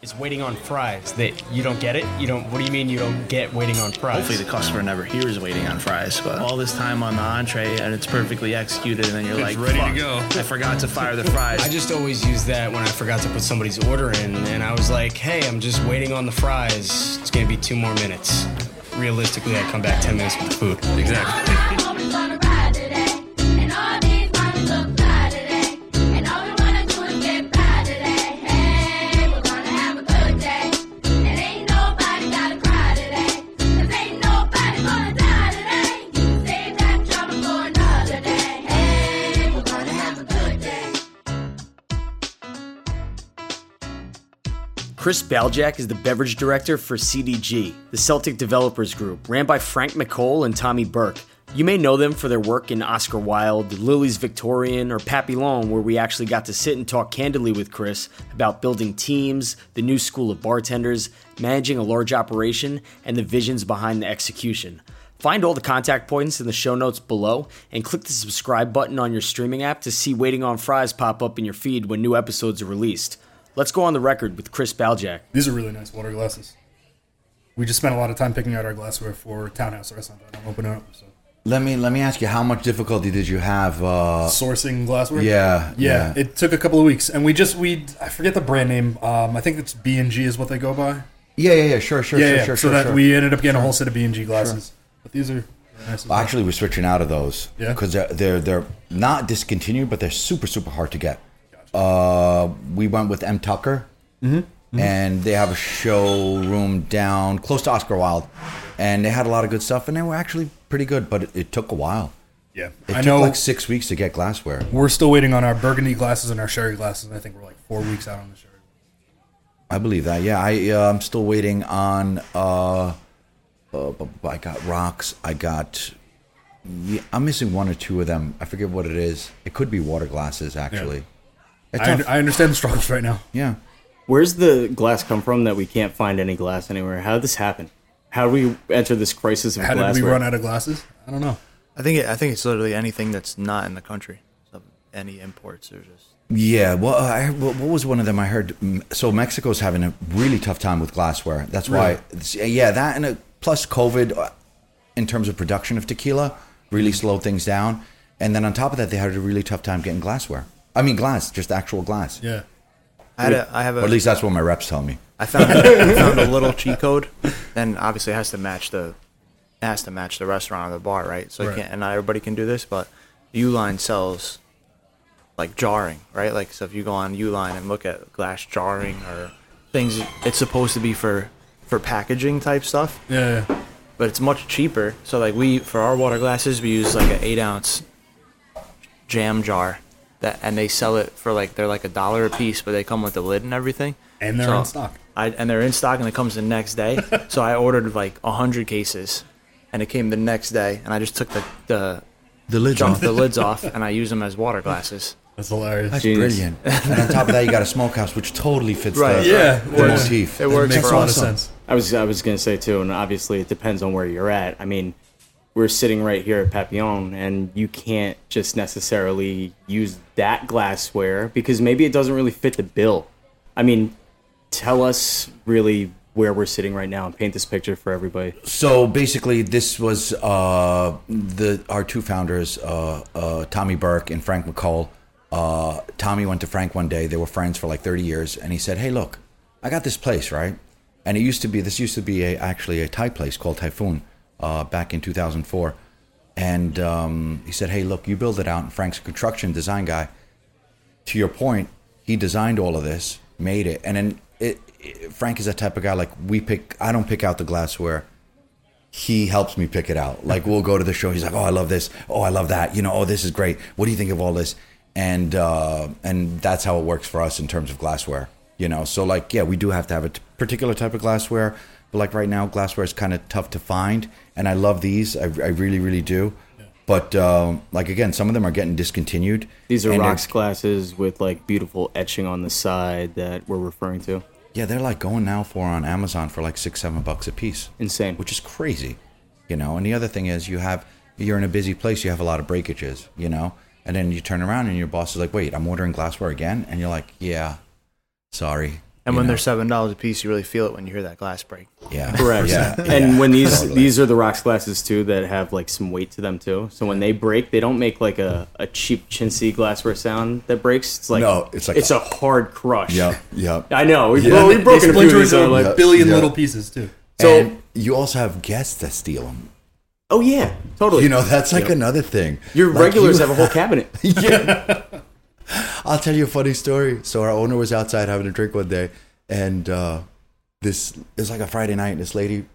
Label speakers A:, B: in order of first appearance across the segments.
A: It's waiting on fries. That you don't get it. You don't. What do you mean you don't get waiting on fries?
B: Hopefully the customer never hears waiting on fries, but all this time on the entree and it's perfectly executed, and then you're like,
C: ready to go."
B: I forgot to fire the fries.
A: I just always use that when I forgot to put somebody's order in, and I was like, "Hey, I'm just waiting on the fries. It's gonna be two more minutes." Realistically, I come back ten minutes with the food.
C: Exactly.
D: Chris Baljak is the beverage director for CDG, the Celtic Developers Group, ran by Frank McCole and Tommy Burke. You may know them for their work in Oscar Wilde, Lily's Victorian, or Papillon, where we actually got to sit and talk candidly with Chris about building teams, the new school of bartenders, managing a large operation, and the visions behind the execution. Find all the contact points in the show notes below and click the subscribe button on your streaming app to see Waiting on Fries pop up in your feed when new episodes are released. Let's go on the record with Chris Baljak.
E: These are really nice water glasses. We just spent a lot of time picking out our glassware for Townhouse Restaurant. I'm opening up. So.
F: Let me let me ask you, how much difficulty did you have? Uh,
E: Sourcing glassware.
F: Yeah,
E: yeah,
F: yeah.
E: It took a couple of weeks, and we just we I forget the brand name. Um, I think it's B and G is what they go by.
F: yeah, yeah, yeah, sure, sure,
E: yeah,
F: sure,
E: yeah.
F: sure,
E: so
F: sure,
E: that
F: sure.
E: we ended up getting a whole set of B and G glasses. But these are nice. well.
F: Actually, we're switching out of those
E: Yeah?
F: because they're, they're they're not discontinued, but they're super super hard to get. Uh, we went with M Tucker,
E: Mm-hmm.
F: and they have a showroom down close to Oscar Wilde, and they had a lot of good stuff, and they were actually pretty good, but it, it took a while.
E: yeah,
F: It
E: I
F: took
E: know.
F: like six weeks to get glassware.
E: we're still waiting on our burgundy glasses and our sherry glasses. And I think we're like four weeks out on the sherry.
F: I believe that. Yeah, I uh, I'm still waiting on. Uh, uh, I got rocks. I got. Yeah, I'm missing one or two of them. I forget what it is. It could be water glasses, actually. It's
E: I,
F: tough.
E: I understand the struggles right now.
F: yeah.
D: Where's the glass come from that we can't find any glass anywhere? How did this happen? How did we enter this crisis of
E: How did
D: glassware?
E: we run out of glasses? I don't know.
G: I think it, I think it's literally anything that's not in the country. So any imports are just
F: Yeah, well, I, what what was one of them I heard? So Mexico's having a really tough time with glassware. That's why, yeah, that and uh, plus COVID, uh, in terms of production of tequila, really slowed things down. And then on top of that, they had a really tough time getting glassware. I mean, glass, just actual glass.
E: Yeah.
G: I had a, I have
F: Or at least that's what my reps tell me.
G: I found I found a little cheat code. and obviously it has to match the it has to match the restaurant or the bar, right? So you
E: Right.
G: can't and not everybody can do this, but Uline sells like jarring, right? Like so if you go on Uline and look at glass jarring or things it's supposed to be for for packaging type stuff.
E: Yeah. yeah.
G: but it's much cheaper. So like we for our water glasses, we use like an eight ounce jam jar that, and they sell it for like they're like a dollar a piece, but they come with the lid and everything.
E: And they're
G: So
E: in stock.
G: I and they're in stock and it comes the next day. so I ordered like a hundred cases, and it came the next day, and I just took the the
F: The lids off.
G: the lids off, and I use them as water glasses.
E: That's hilarious.
F: That's
D: Genius.
F: brilliant. and on top of that, you got a smokehouse, which totally fits
G: Right.
F: the,
E: Yeah,
F: the
E: works.
F: motif.
G: It works
E: makes
G: for
E: a lot of
G: us.
E: sense.
D: I was I was gonna say too, and obviously it depends on where you're at. I mean, we're sitting right here at Papillon, and you can't just necessarily use that glassware because maybe it doesn't really fit the bill. I mean, tell us really where we're sitting right now and paint this picture for everybody.
F: So basically, this was uh, the our two founders, uh, uh, Tommy Burke and Frank McCole. Uh, Tommy went to Frank one day. They were friends for like thirty years, and he said, "Hey, look, I got this place, right? And it used to be this used to be a, actually a Thai place called Typhoon uh, back in two thousand four. And um, he said, "Hey, look, you build it out." And Frank's a construction design guy. To your point, he designed all of this, made it, and then it, it, Frank is that type of guy. Like we pick, I don't pick out the glassware he helps me pick it out. Like we'll go to the show. He's like, "Oh, I love this. Oh, I love that. You know, oh, this is great. What do you think of all this?" And uh, and that's how it works for us in terms of glassware. You know, so like, yeah, we do have to have a t- particular type of glassware. But like right now, glassware is kind of tough to find, and I love these. I, I really, really do. But um, like again, some of them are getting discontinued.
D: These are
F: and they're-
D: rocks glasses with like beautiful etching on the side that we're referring to.
F: Yeah, they're like going now for on Amazon for like six, seven bucks a piece.
D: Insane.
F: which is crazy, you know. And the other thing is, you have you're in a busy place, you have a lot of breakages, you know. And then you turn around and your boss is like, "Wait, I'm ordering glassware again," and you're like, "Yeah, sorry."
G: And when
F: know?
G: they're seven dollars a piece, you really feel it when you hear that glass break.
F: yeah,
D: Correct.
F: yeah,
D: and
F: yeah,
D: when these
F: totally.
D: these are the rocks glasses too that have like some weight to them too. So when they break, they don't make like a, a cheap chintzy glassware sound that breaks. It's like
F: No, it's like
D: it's
F: a-
D: a, hard crush.
F: Yep, yep.
D: I know. We've,
F: Yeah.
D: well, we've
E: They
D: broken a few of
E: splinter
D: these. so
E: into
D: like,
E: a billion
F: Yeah.
E: little pieces too.
D: So-
F: and you also have guests that steal them.
D: oh yeah, totally.
F: You know, that's like another thing.
D: your
F: Like,
D: regulars
F: you
D: have a whole cabinet.
F: yeah. I'll tell you a funny story. So our owner was outside having a drink one day, and uh, this it's like a Friday night. And this lady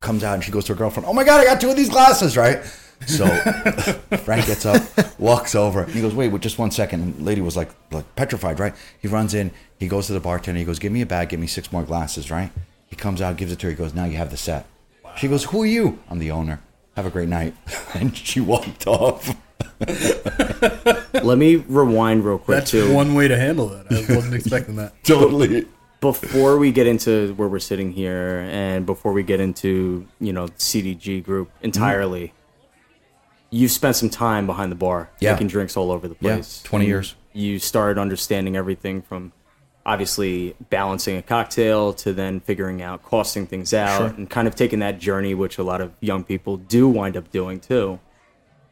F: comes out and she goes to her girlfriend. Oh my god, I got two of these glasses, right? So Frank gets up, walks over, and he goes, "Wait, wait, just one second. And the lady was like, like petrified, right? He runs in, he goes to the bartender, he goes, "Give me a bag, give me six more glasses, right?" He comes out, gives it to her. He goes, "Now you have the set." She goes, "Who are you?" I'm the owner. Have a great night. And she walked off.
D: Let me rewind real quick
E: That's
D: too.
E: one way to handle that. I wasn't expecting that.
F: Totally.
D: before we get into where we're sitting here and before we get into you know CDG group mm-hmm. entirely, you've spent some time behind the bar
F: Yeah.
D: making drinks all over the
F: Yeah,
D: place.
F: 20 years.
D: You started understanding everything from obviously balancing a cocktail to then figuring out costing things out and kind of taking that journey, which a lot of young people do wind up doing too.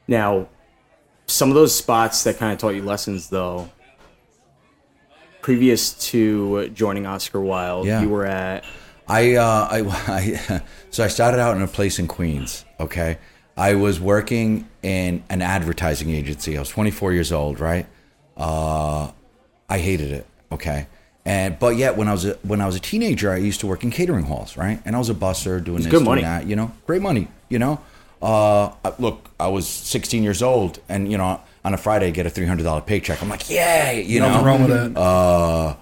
D: Now, some of those spots that kind of taught you lessons though previous to joining Oscar Wilde,
F: Yeah.
D: you were at
F: I, uh, I, I, so I started out in a place in Queens. Okay, I was working in an advertising agency. I was 24 years old, right? Uh, I hated it. Okay, and but yet when I was a, when I was a teenager, I used to work in catering halls, right? And I was a busser doing this,
D: good
F: doing that. You know, great money. You know, uh, look, I was 16 years old, and you know, on a Friday, I get a $300 paycheck. I'm like, yay! You
E: Nothing
F: know,
E: wrong with that.
F: uh,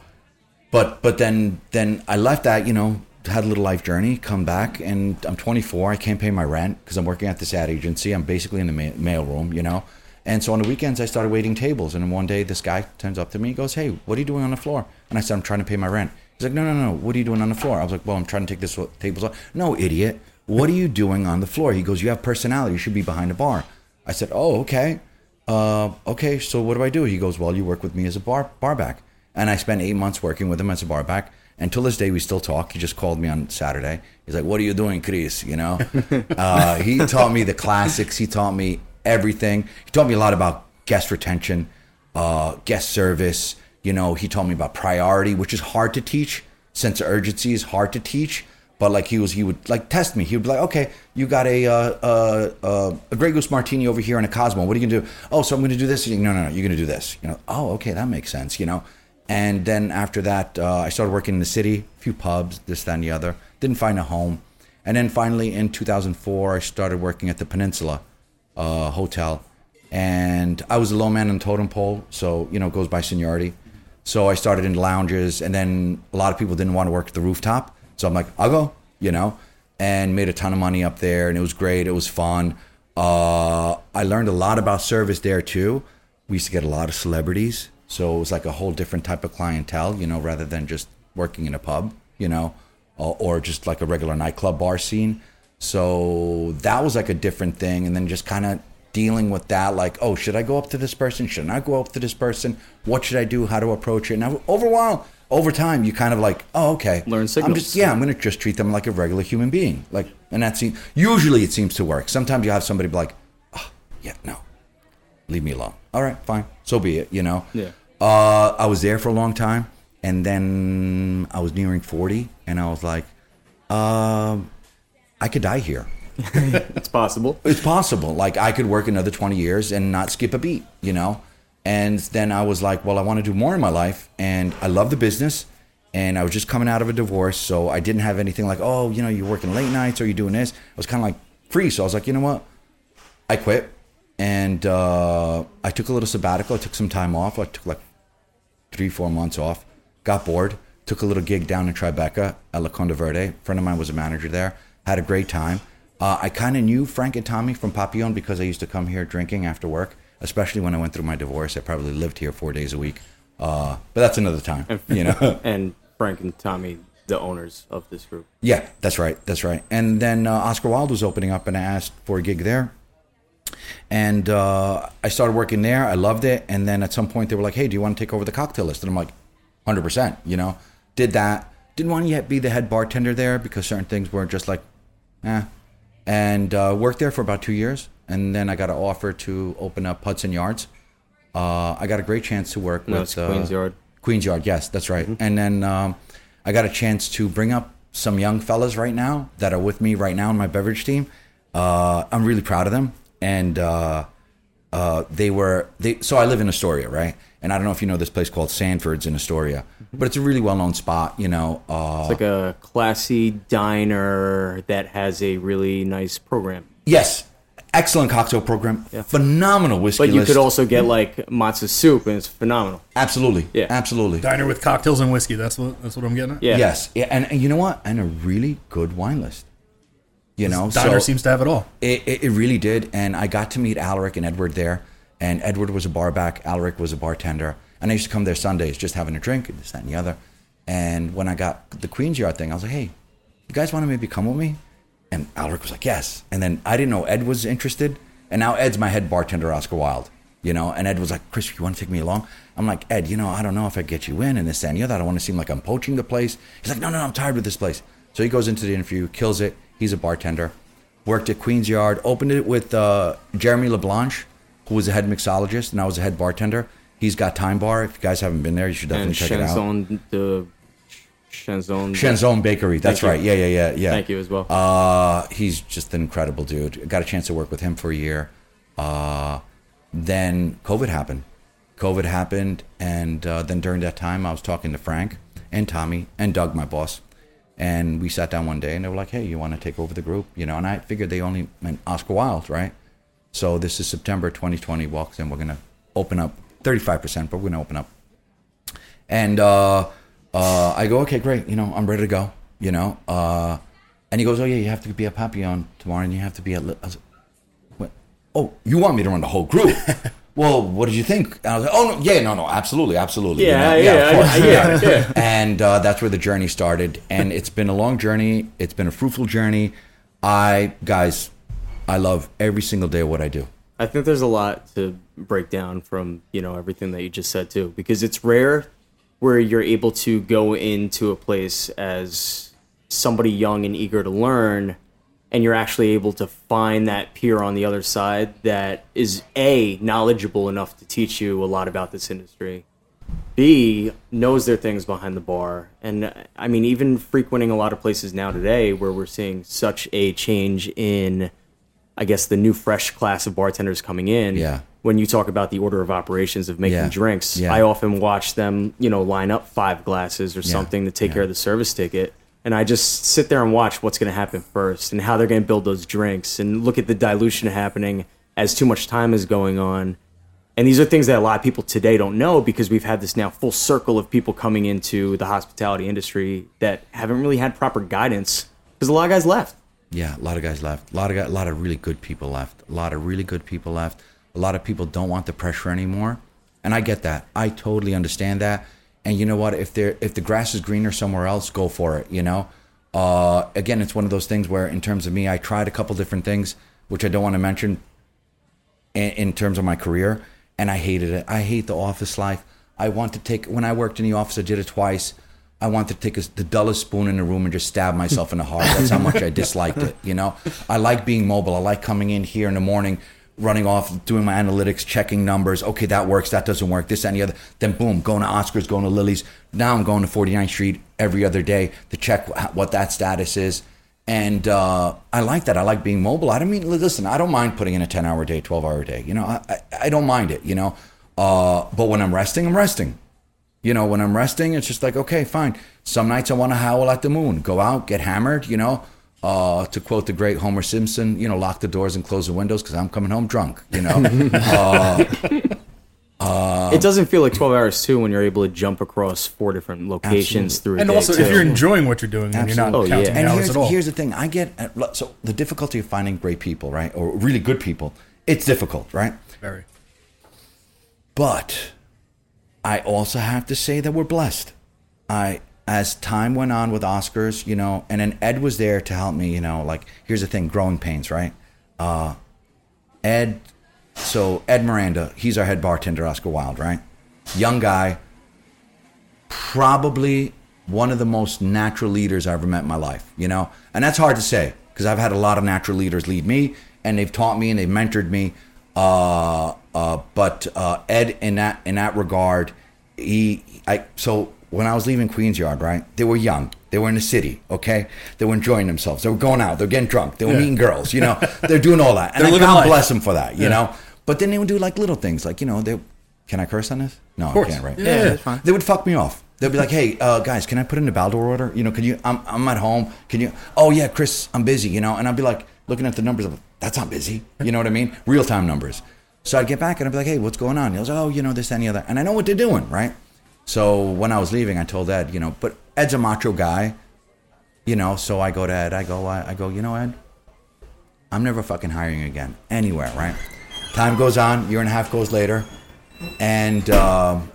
F: but but then then I left that you know had a little life journey come back and I'm 24 I can't pay my rent because I'm working at this ad agency. I'm basically in the ma- mail room you know? And so on the weekends I started waiting tables and then one day this guy turns up to me and goes hey what are you doing on the floor? And I said I'm trying to pay my rent. He's like no no no what are you doing on the floor? I was like well I'm trying to take this tables off. No idiot what are you doing on the floor he goes you have personality you should be behind the bar I said oh okay uh, okay, so what do I do? He goes, well, you work with me as a bar barback. And I spent eight months working with him as a barback. And till this day, we still talk. He just called me on Saturday. He's like, what are you doing, Chris? You know, uh, he taught me the classics. He taught me everything. He taught me a lot about guest retention, uh, guest service. You know, he taught me about priority, which is hard to teach. Sense of urgency is hard to teach. But like he was, he would like test me. He would be like, "Okay, you got a uh, uh, uh, a Grey Goose Martini over here and a Cosmo. What are you gonna do? Oh, so I'm gonna do this. No, no, no. You're gonna do this. You know. Oh, okay, that makes sense. You know. And then after that, uh, I started working in the city, a few pubs, this, that, and the other. Didn't find a home. And then finally, in 2004, I started working at the Peninsula uh, Hotel, and I was a low man on totem pole, so you know, it goes by seniority. So I started in lounges, and then a lot of people didn't want to work at the rooftop. So I'm like, I'll go, you know, and made a ton of money up there, and it was great. It was fun. Uh, I learned a lot about service there too. We used to get a lot of celebrities, so it was like a whole different type of clientele, you know, rather than just working in a pub, you know, or, or just like a regular nightclub bar scene. So that was like a different thing, and then just kind of dealing with that, like, oh, should I go up to this person? Should I not go up to this person? What should I do? How to approach it? Now, over a while, over time, you kind of like, oh, okay,
D: Learn
F: I'm
D: signals.
F: just yeah, I'm gonna just treat them like a regular human being, like, and that's usually it seems to work. Sometimes you have somebody be like, oh, yeah, no, leave me alone. All right, fine, so be it. You know.
D: Yeah.
F: Uh, I was there for a long time, and then I was nearing forty, and I was like, um, I could die here.
D: it's possible.
F: It's possible. Like I could work another 20 years and not skip a beat, you know? And then I was like, well, I want to do more in my life. And I love the business. And I was just coming out of a divorce. So I didn't have anything like, oh, you know, you're working late nights or you're doing this. I was kind of like free. So I was like, you know what? I quit. And uh, I took a little sabbatical. I took some time off. I took like three, four months off. Got bored. Took a little gig down in Tribeca at La Conde Verde. A friend of mine was a manager there. Had a great time. Uh, I kind of knew Frank and Tommy from Papillon because I used to come here drinking after work, especially when I went through my divorce. I probably lived here four days a week. Uh, but that's another time, you know.
D: And Frank and Tommy, the owners of this group.
F: Yeah, that's right. That's right. And then uh, Oscar Wilde was opening up, and I asked for a gig there. And uh, I started working there. I loved it. And then at some point, they were like, "Hey, do you want to take over the cocktail list?" And I'm like, "100 percent." You know, did that. Didn't want to yet be the head bartender there because certain things were just like, eh. And uh, worked there for about two years, and then I got an offer to open up Hudson Yards. Uh, I got a great chance to work
D: No,
F: with uh,
D: Queen's Yard.
F: Queen's Yard, yes, that's right. And then um, I got a chance to bring up some young fellas right now that are with me right now in my beverage team. Uh, I'm really proud of them, and uh, uh, they were they. So I live in Astoria, right? And I don't know if you know this place called Sanford's in Astoria, but it's a really well-known spot. You know, uh,
D: It's like a classy diner that has a really nice program.
F: yes, excellent cocktail program, phenomenal whiskey.
D: But you
F: list.
D: could also get mm. like matzo soup, and it's phenomenal.
F: absolutely,
D: Yeah.
F: absolutely.
E: Diner with cocktails and whiskey. That's what that's what I'm getting at.
D: Yeah.
F: Yes, yeah, and, and you know what? And a really good wine list. You know,
E: Diner
F: so-
E: seems to have it all.
F: It, it, it really did. And I got to meet Alaric and Edward there. And Edward was a barback, Alaric was a bartender. And I used to come there Sundays just having a drink and this, that, and the other. And when I got the Queen's Yard thing, I was like, hey, you guys want to maybe come with me? And Alaric was like, yes. And then I didn't know Ed was interested. And now Ed's my head bartender, Oscar Wilde. You know, and Ed was like, Chris, you want to take me along? I'm like, Ed, you know, I don't know if I get you in and this, and the other. I don't want to seem like I'm poaching the place. He's like, no, no, no, I'm tired with this place. So he goes into the interview, kills it. He's a bartender worked at Queen's Yard, opened it with uh, Jeremy LeBlanche, who was a head mixologist, and I was a head bartender. He's got Thyme Bar. If you guys haven't been there, you should definitely
D: And
F: check it out.
D: Shenzhen, the Shenzhen.
F: Shenzhen Bakery. That's
D: Thank
F: right.
D: you.
F: Yeah, yeah, yeah, yeah.
D: Thank you as well.
F: Uh, he's just an incredible dude. Got a chance to work with him for a year. Uh, then COVID happened. COVID happened, and uh, then during that time, I was talking to Frank and Tommy and Doug, my boss, and we sat down one day, and they were like, "Hey, you want to take over the group?" You know, and I figured they only meant Oscar Wilde, right? So this is September 2020. Walks in, we're gonna open up 35 percent, but we're gonna open up and uh, uh, I go, okay, great. You know, I'm ready to go. You know, uh, and he goes, oh yeah, you have to be at Papillon tomorrow, and you have to be at. Li-. I was like. Oh, you want me to run the whole group? well, what did you think? And I was like, oh no, yeah, no, no, absolutely, absolutely. you
D: Yeah,
F: know?
D: yeah,
F: course,
D: I- yeah, yeah.
F: And uh, that's where the journey started, and it's been a long journey. It's been a fruitful journey. I guys, I love every single day of what I do.
D: I think there's a lot to break down from you know everything that you just said too, because it's rare where you're able to go into a place as somebody young and eager to learn, and you're actually able to find that peer on the other side that is a knowledgeable enough to teach you a lot about this industry. B knows their things behind the bar, and I mean even frequenting a lot of places now today where we're seeing such a change in I guess the new fresh class of bartenders coming in.
F: Yeah.
D: When you talk about the order of operations of making
F: Yeah.
D: drinks,
F: Yeah.
D: I often watch them, you know, line up five glasses or something to take
F: Yeah.
D: care of the service ticket. And I just sit there and watch what's going to happen first and how they're going to build those drinks and look at the dilution happening as too much time is going on. And these are things that a lot of people today don't know because we've had this now full circle of people coming into the hospitality industry that haven't really had proper guidance because a lot of guys left.
F: Yeah, a lot of guys left. A lot of a lot of really good people left. A lot of really good people left. A lot of people don't want the pressure anymore, and I get that. I totally understand that. And you know what? If there, if the grass is greener somewhere else, go for it. You know. Uh, again, it's one of those things where, in terms of me, I tried a couple different things, which I don't want to mention in, in terms of my career, and I hated it. I hate the office life. I want to take when I worked in the office, I did it twice. I want to take a, the dullest spoon in the room and just stab myself in the heart. That's how much I disliked it. You know, I like being mobile. I like coming in here in the morning, running off, doing my analytics, checking numbers. Okay, that works. That doesn't work. This any other. Then boom, going to Oscars, going to Lily's. Now I'm going to 49th Street every other day to check what that status is. And uh, I like that. I like being mobile. I don't mean listen. I don't mind putting in a ten hour day, twelve hour day. You know, I, I, I don't mind it. You know, uh, but when I'm resting, I'm resting. You know, when I'm resting, it's just like okay, fine. Some nights I want to howl at the moon, go out, get hammered. You know, uh, to quote the great Homer Simpson, you know, lock the doors and close the windows because I'm coming home drunk. You know, uh,
D: it doesn't feel like 12 hours too when you're able to jump across four different locations through a
E: And
D: day,
E: also,
D: too.
E: if you're enjoying what you're doing, then you're not
D: Oh,
E: counting
D: yeah.
F: and
E: hours
F: here's,
E: at all.
F: here's the thing I get uh, so the difficulty of finding great people, right, or really good people. It's difficult, right?
E: Very.
F: But I also have to say that we're blessed. I as time went on with Oscars, you know, and then Ed was there to help me, you know, like here's the thing, growing pains, right? Uh Ed so Ed Miranda, he's our head bartender, Oscar Wilde, right? Young guy, probably one of the most natural leaders I ever met in my life. You know, and that's hard to say because I've had a lot of natural leaders lead me, and they've taught me and they've mentored me. Uh, uh, but uh, Ed, in that in that regard, he I so when I was leaving Queens Yard, right? They were young. They were in the city, okay? They were enjoying themselves. They were going out. They're getting drunk. They were
E: Yeah.
F: meeting girls, you know? They're doing all that. And
E: They're
F: I,
E: living
F: God
E: life.
F: bless them for that, you
E: Yeah.
F: know? But then they would do like little things, like, you know, they can I curse on this? No, I
E: course.
F: can't, right?
E: Yeah,
G: Yeah, it's fine.
F: They would fuck me off. They'd be like, "Hey, uh, guys, can I put in a Baldor order? You know, can you? I'm, I'm at home. Can you? Oh yeah, Chris, I'm busy. You know." And I'd be like, looking at the numbers. I'm like, That's not busy. You know what I mean? Real time numbers. So I'd get back and I'd be like, "Hey, what's going on?" He goes, "Oh, you know this, that, and the other." And I know what they're doing, right? So when I was leaving, I told Ed, you know, but Ed's a macho guy, you know. So I go to Ed. I go, I, I go, you know, Ed, I'm never fucking hiring again anywhere, right? Time goes on, year and a half goes later, and um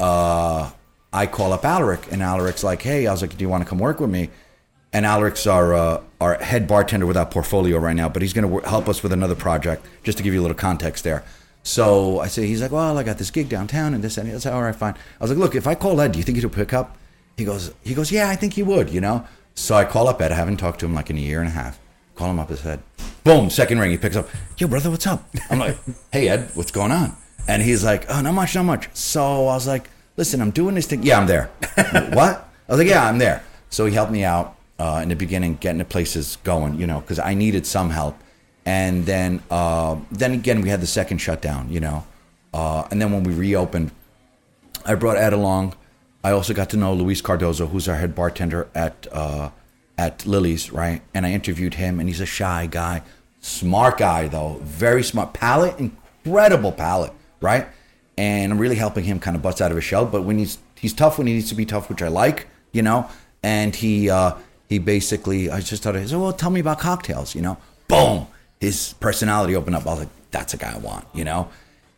F: uh, I call up Alaric, and Alaric's like, "Hey," I was like, "Do you want to come work with me?" And Alaric's our uh, our head bartender with our portfolio right now, but he's going to help us with another project. Just to give you a little context there. So I say, he's like, "Well, I got this gig downtown, and this and that." I said, "All right, fine." I was like, "Look, if I call Ed, do you think he'll pick up?" He goes, "He goes, yeah, I think he would." You know. So I call up Ed. I haven't talked to him like in a year and a half. Call him up. I said, "Boom!" Second ring. He picks up. Yo, brother, what's up? I'm like, "Hey, Ed, what's going on?" And he's like, "Oh, not much, not much." So I was like, "Listen, I'm doing this thing. Yeah, I'm there." what? I was like, "Yeah, I'm there." So he helped me out uh, in the beginning, getting the places going. You know, because I needed some help. And then, uh, then again, we had the second shutdown. You know, uh, and then when we reopened, I brought Ed along. I also got to know Luis Cardozo, who's our head bartender at uh, at Lily's, right? And I interviewed him, and he's a shy guy, smart guy though, very smart palate, incredible palate, right? And I'm really helping him kind of bust out of his shell. But when he's he's tough when he needs to be tough, which I like, you know. And he uh, he basically, I just started. He said, "Well, tell me about cocktails," you know. Boom, his personality opened up. I was like, "That's a guy I want," you know.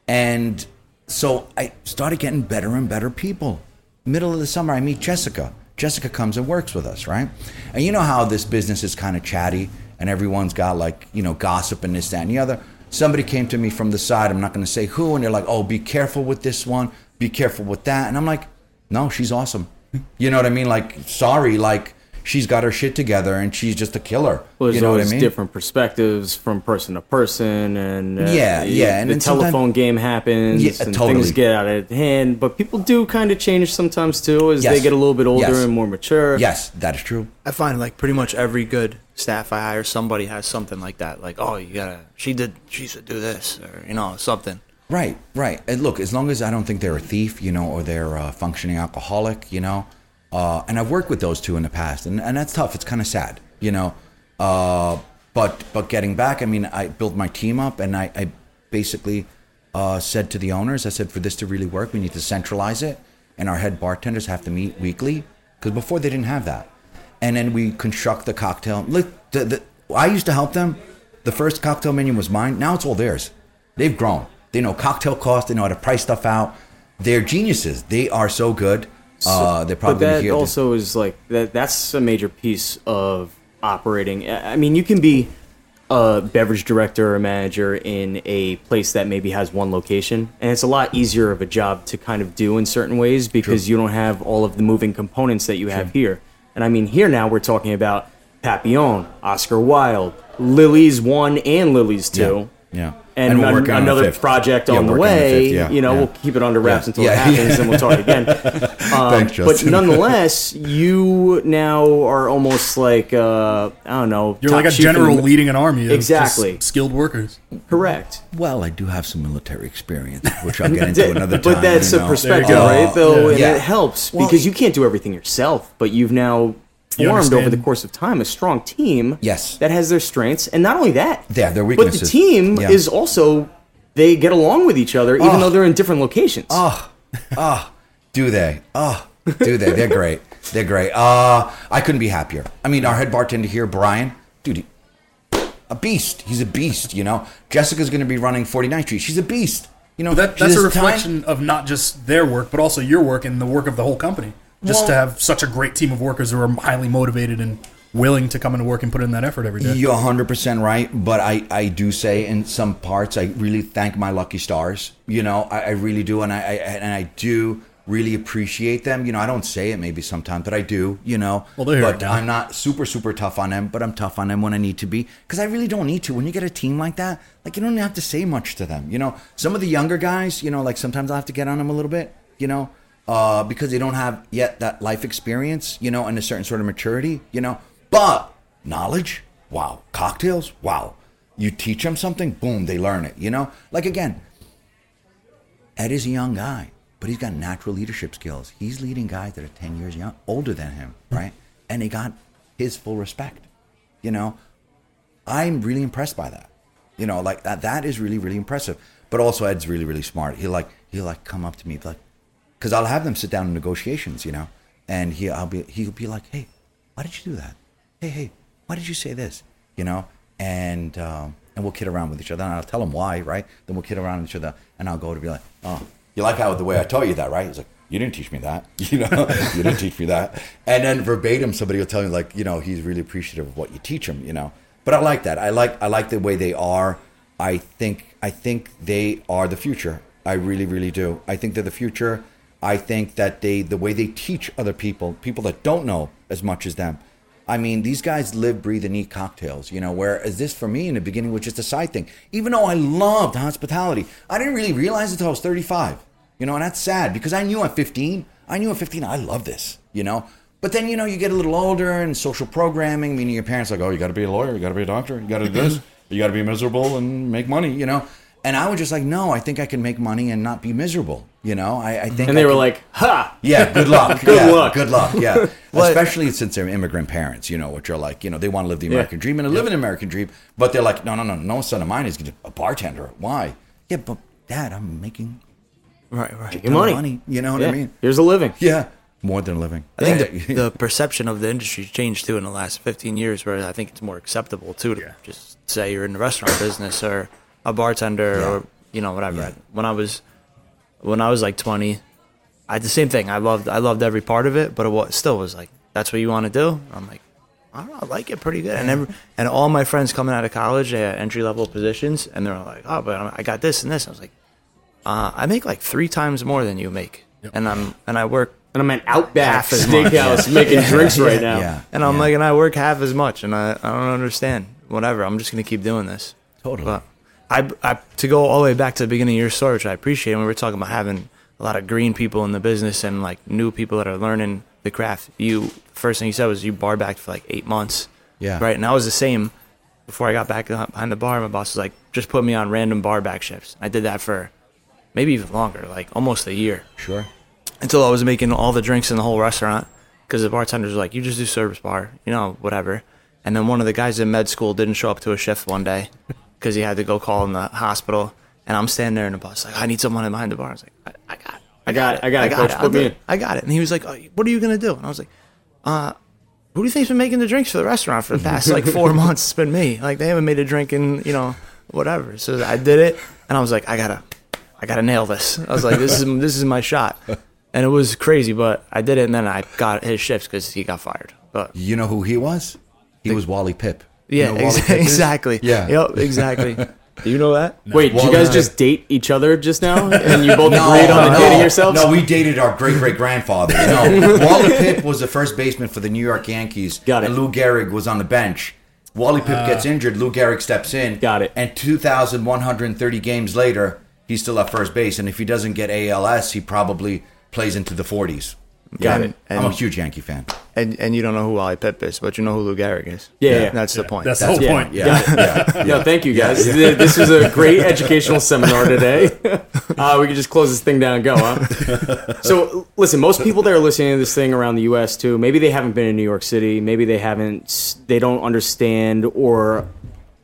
F: And so I started getting better and better people. Middle of the summer, I meet Jessica. Jessica comes and works with us, right? And you know how this business is kind of chatty and everyone's got like, you know, gossip and this, that, and the other. Somebody came to me from the side, I'm not going to say who, and they're like, oh, be careful with this one, be careful with that. And I'm like, no, she's awesome. You know what I mean? Like, sorry, like, she's got her shit together and she's just a killer.
D: Well, there's
F: you know what I mean?
D: different perspectives from person to person, and uh,
F: Yeah, yeah, and
D: the
F: then
D: telephone game happens,
F: Yeah,
D: and
F: totally.
D: things get out of hand. But people do kind of change sometimes too, as
F: Yes.
D: they get a little bit older
F: Yes.
D: and more mature.
F: Yes, that is true.
G: I find like pretty much every good staff I hire, somebody has something like that. Like, oh, you gotta, she did, she should do this, or you know, something.
F: Right, right. And look, as long as I don't think they're a thief, you know, or they're a functioning alcoholic, you know, uh, and I've worked with those two in the past, and, and that's tough. It's kind of sad, you know. Uh, but but getting back, I mean, I built my team up, and I, I basically uh, said to the owners, I said, for this to really work, we need to centralize it, and our head bartenders have to meet weekly because before they didn't have that. And then we construct the cocktail. Look, the, the, I used to help them. The first cocktail menu was mine. Now it's all theirs. They've grown. They know cocktail cost. They know how to price stuff out. They're geniuses. They are so good. Uh, they're probably
D: but that also is like that. That's a major piece of operating. I mean, you can be a beverage director or manager in a place that maybe has one location, and it's a lot easier of a job to kind of do in certain ways because you don't have all of the moving components that you have here. And I mean, here now we're talking about Papillon, Oscar Wilde, Lily's one and Lily's two.
F: Yeah, yeah.
D: And,
F: And we're
D: an-
F: working on
D: another project
F: Yeah,
D: on the
F: working on the
D: way.
F: yeah,
D: you know,
F: yeah.
D: we'll keep it under wraps
F: Yeah,
D: until
F: yeah,
D: it happens,
F: yeah.
D: and we'll talk again. Um,
F: Thanks,
D: but nonetheless, you now are almost like uh, I don't know.
E: You're like a
D: chief in
E: general leading an army of
D: Exactly.
E: skilled workers.
D: Correct.
F: Well, I do have some military experience, which I'll get into another time.
D: but that's a
F: know.
D: perspective,
E: There you go.
D: right? Though,
E: Yeah.
D: and
F: Yeah.
D: it helps
F: Well,
D: because you can't do everything yourself, but you've now
E: You
D: formed over the course of time a strong team.
F: Yes.
D: that has their strengths, and not only that,
F: Yeah, their
D: but the team
F: Yeah.
D: is also they get along with each other, even
F: Oh.
D: though they're in different locations.
F: Oh, oh, do they? Oh, do they? They're great. They're great. Uh, I couldn't be happier. I mean, our head bartender here, Brian, dude, a beast. He's a beast, you know. Jessica's going to be running 49th Street. She's a beast. You know,
E: That, that's a
F: has time-
E: reflection of not just their work, but also your work and the work of the whole company. Just
F: Well-
E: to have such a great team of workers who are highly motivated and willing to come into work and put in that effort every day.
F: You're 100% right, but I, I do say in some parts, I really thank my lucky stars. You know, I, I really do. And I, I, and I do really appreciate them. You know, I don't say it maybe sometimes, but I do. You know,
E: Well, they're here
F: but. I'm not super super tough on them, but I'm tough on them when I need to be because I really don't need to. When you get a team like that, like you don't have to say much to them. You know, some of the younger guys, you know, like sometimes I have to get on them a little bit. You know, uh, because they don't have yet that life experience. You know, and a certain sort of maturity. You know, but knowledge, wow, cocktails, wow. You teach them something, boom, they learn it. You know, like again, Ed is a young guy, but he's got natural leadership skills. He's leading guys that are 10 years young, older than him, right? And he got his full respect. You know, I'm really impressed by that. You know, like that that is really really impressive. But also Ed's really really smart. He'll like he'll like come up to me like cuz I'll have them sit down in negotiations, you know. And he I'll be he'll be like, "Hey, why did you do that? Hey, hey, why did you say this?" You know? And um and we'll kid around with each other and I'll tell him why, right? Then we'll kid around with each other and I'll go to be like, "Oh, you like how the way I taught you that, right?" He's like, "You didn't teach me that." You know? you didn't teach me that. And then verbatim somebody will tell me like, you know, he's really appreciative of what you teach him, you know. But I like that. I like I like the way they are. I think I think they are the future. I really really do. I think they're the future. I think that they the way they teach other people, people that don't know as much as them. I mean, these guys live, breathe, and eat cocktails, you know. Whereas this for me in the beginning was just a side thing. Even though I loved hospitality, I didn't really realize it until I was 35. You know, and that's sad because I knew at 15, I knew at 15 I love this, you know. But then, you know, you get a little older and social programming, meaning your parents like, oh, you got to be a lawyer, you got to be a doctor, you got to do this, you got to be miserable and make money, you know. And I was just like, no, I think I can make money and not be miserable, you know. I, I think,
D: And they
F: I
D: were
F: can-
D: like, "Ha!"
F: yeah, good luck.
D: Good
F: Yeah,
D: luck.
F: Good luck. Yeah. Especially since they're immigrant parents, you know, which are like, you know, they want to live the American dream and they live an American dream, but they're like, no, no, no, no son of mine is gonna- a bartender. Why? Yeah, but dad, I'm making
G: Right, right.
D: Your money.
F: money. You know what
D: Yeah.
F: I mean?
D: Here's a living.
F: Yeah. More than a living.
G: I think
F: Yeah.
G: the, the perception of the industry's changed too in the last 15 years, where I think it's more acceptable too to just say you're in the restaurant business or a bartender
F: Yeah.
G: or you know whatever.
F: Yeah.
G: When I was when I was like 20, I had the same thing. I loved I loved every part of it, but it was, still was like that's what you want to do. I'm like. I don't know, I like it pretty good, and every, and all my friends coming out of college, they had entry level positions, and they're like, "Oh, but I got this and this." I was like, uh, "I make like three times more than you make, and I'm and I work
D: And I'm at Outback
G: Half as.
D: Steakhouse making drinks right now.
F: Yeah.
G: and I'm
F: yeah.
G: like, and I work half as much, and I, I don't understand. Whatever, I'm just gonna keep doing this.
F: Totally.
G: But I, I to go all the way back to the beginning of your story, which I appreciate. When we were talking about having a lot of green people in the business and like new people that are learning the craft. You first thing you said was you bar backed for like eight months.
F: Yeah.
G: Right, and I was the same before I got back behind the bar. My boss was like, just put me on random bar back shifts. I did that for maybe even longer, like almost a year
F: Sure.
G: until I was making all the drinks in the whole restaurant because the bartenders were like, "You just do service bar, you know, whatever." And then one of the guys in med school didn't show up to a shift one day because he had to go call in the hospital. And I'm standing there, in the bus, like, "I need someone behind the bar." I was like, "I, I got, it.
D: I got it. I got it, coach.
G: I'll
D: Put me in.
G: it. I got it." And he was like, oh, "What are you gonna do?" And I was like, "Uh." Who do you think's been making the drinks for the restaurant for the past like four months? It's been me. Like they haven't made a drink in you know whatever. So I did it, and I was like, I gotta, I gotta nail this. I was like, this is this is my shot, and it was crazy, but I did it, and then I got his shifts because he got fired. But
F: You know who he was? He was Wally Pipp. You
G: yeah,
F: know
G: ex- exactly.
F: Yeah.
G: Yep. Exactly. Do you know that?
D: Wait, did you
F: Wally-
D: guys just date each other just now? And you both
F: No,
D: agreed on
F: no,
D: dating yourselves?
F: No, we dated our great great grandfather. No, Wally Pipp was the first baseman for the New York Yankees.
D: Got it.
F: And Lou Gehrig was on the bench. Wally Pipp gets ah. injured. Lou Gehrig steps in.
D: Got it.
F: And 2,130 games later, he's still at first base. And if he doesn't get ALS, he probably plays into the 40s.
D: Got
F: Yeah.
D: it.
F: I'm a huge Yankee fan.
G: And and you don't know who Wally Pipp is, but you know who Lou Gehrig is.
D: Yeah, yeah.
G: That's the point.
E: That's the whole
D: yeah.
E: point.
F: Yeah, yeah.
D: No, thank you guys. Th- This was a great educational seminar today. Uh, we could just close this thing down and go, huh? so, listen, most people that are listening to this thing around the U.S. too, maybe they haven't been in New York City, maybe they haven't, they don't understand or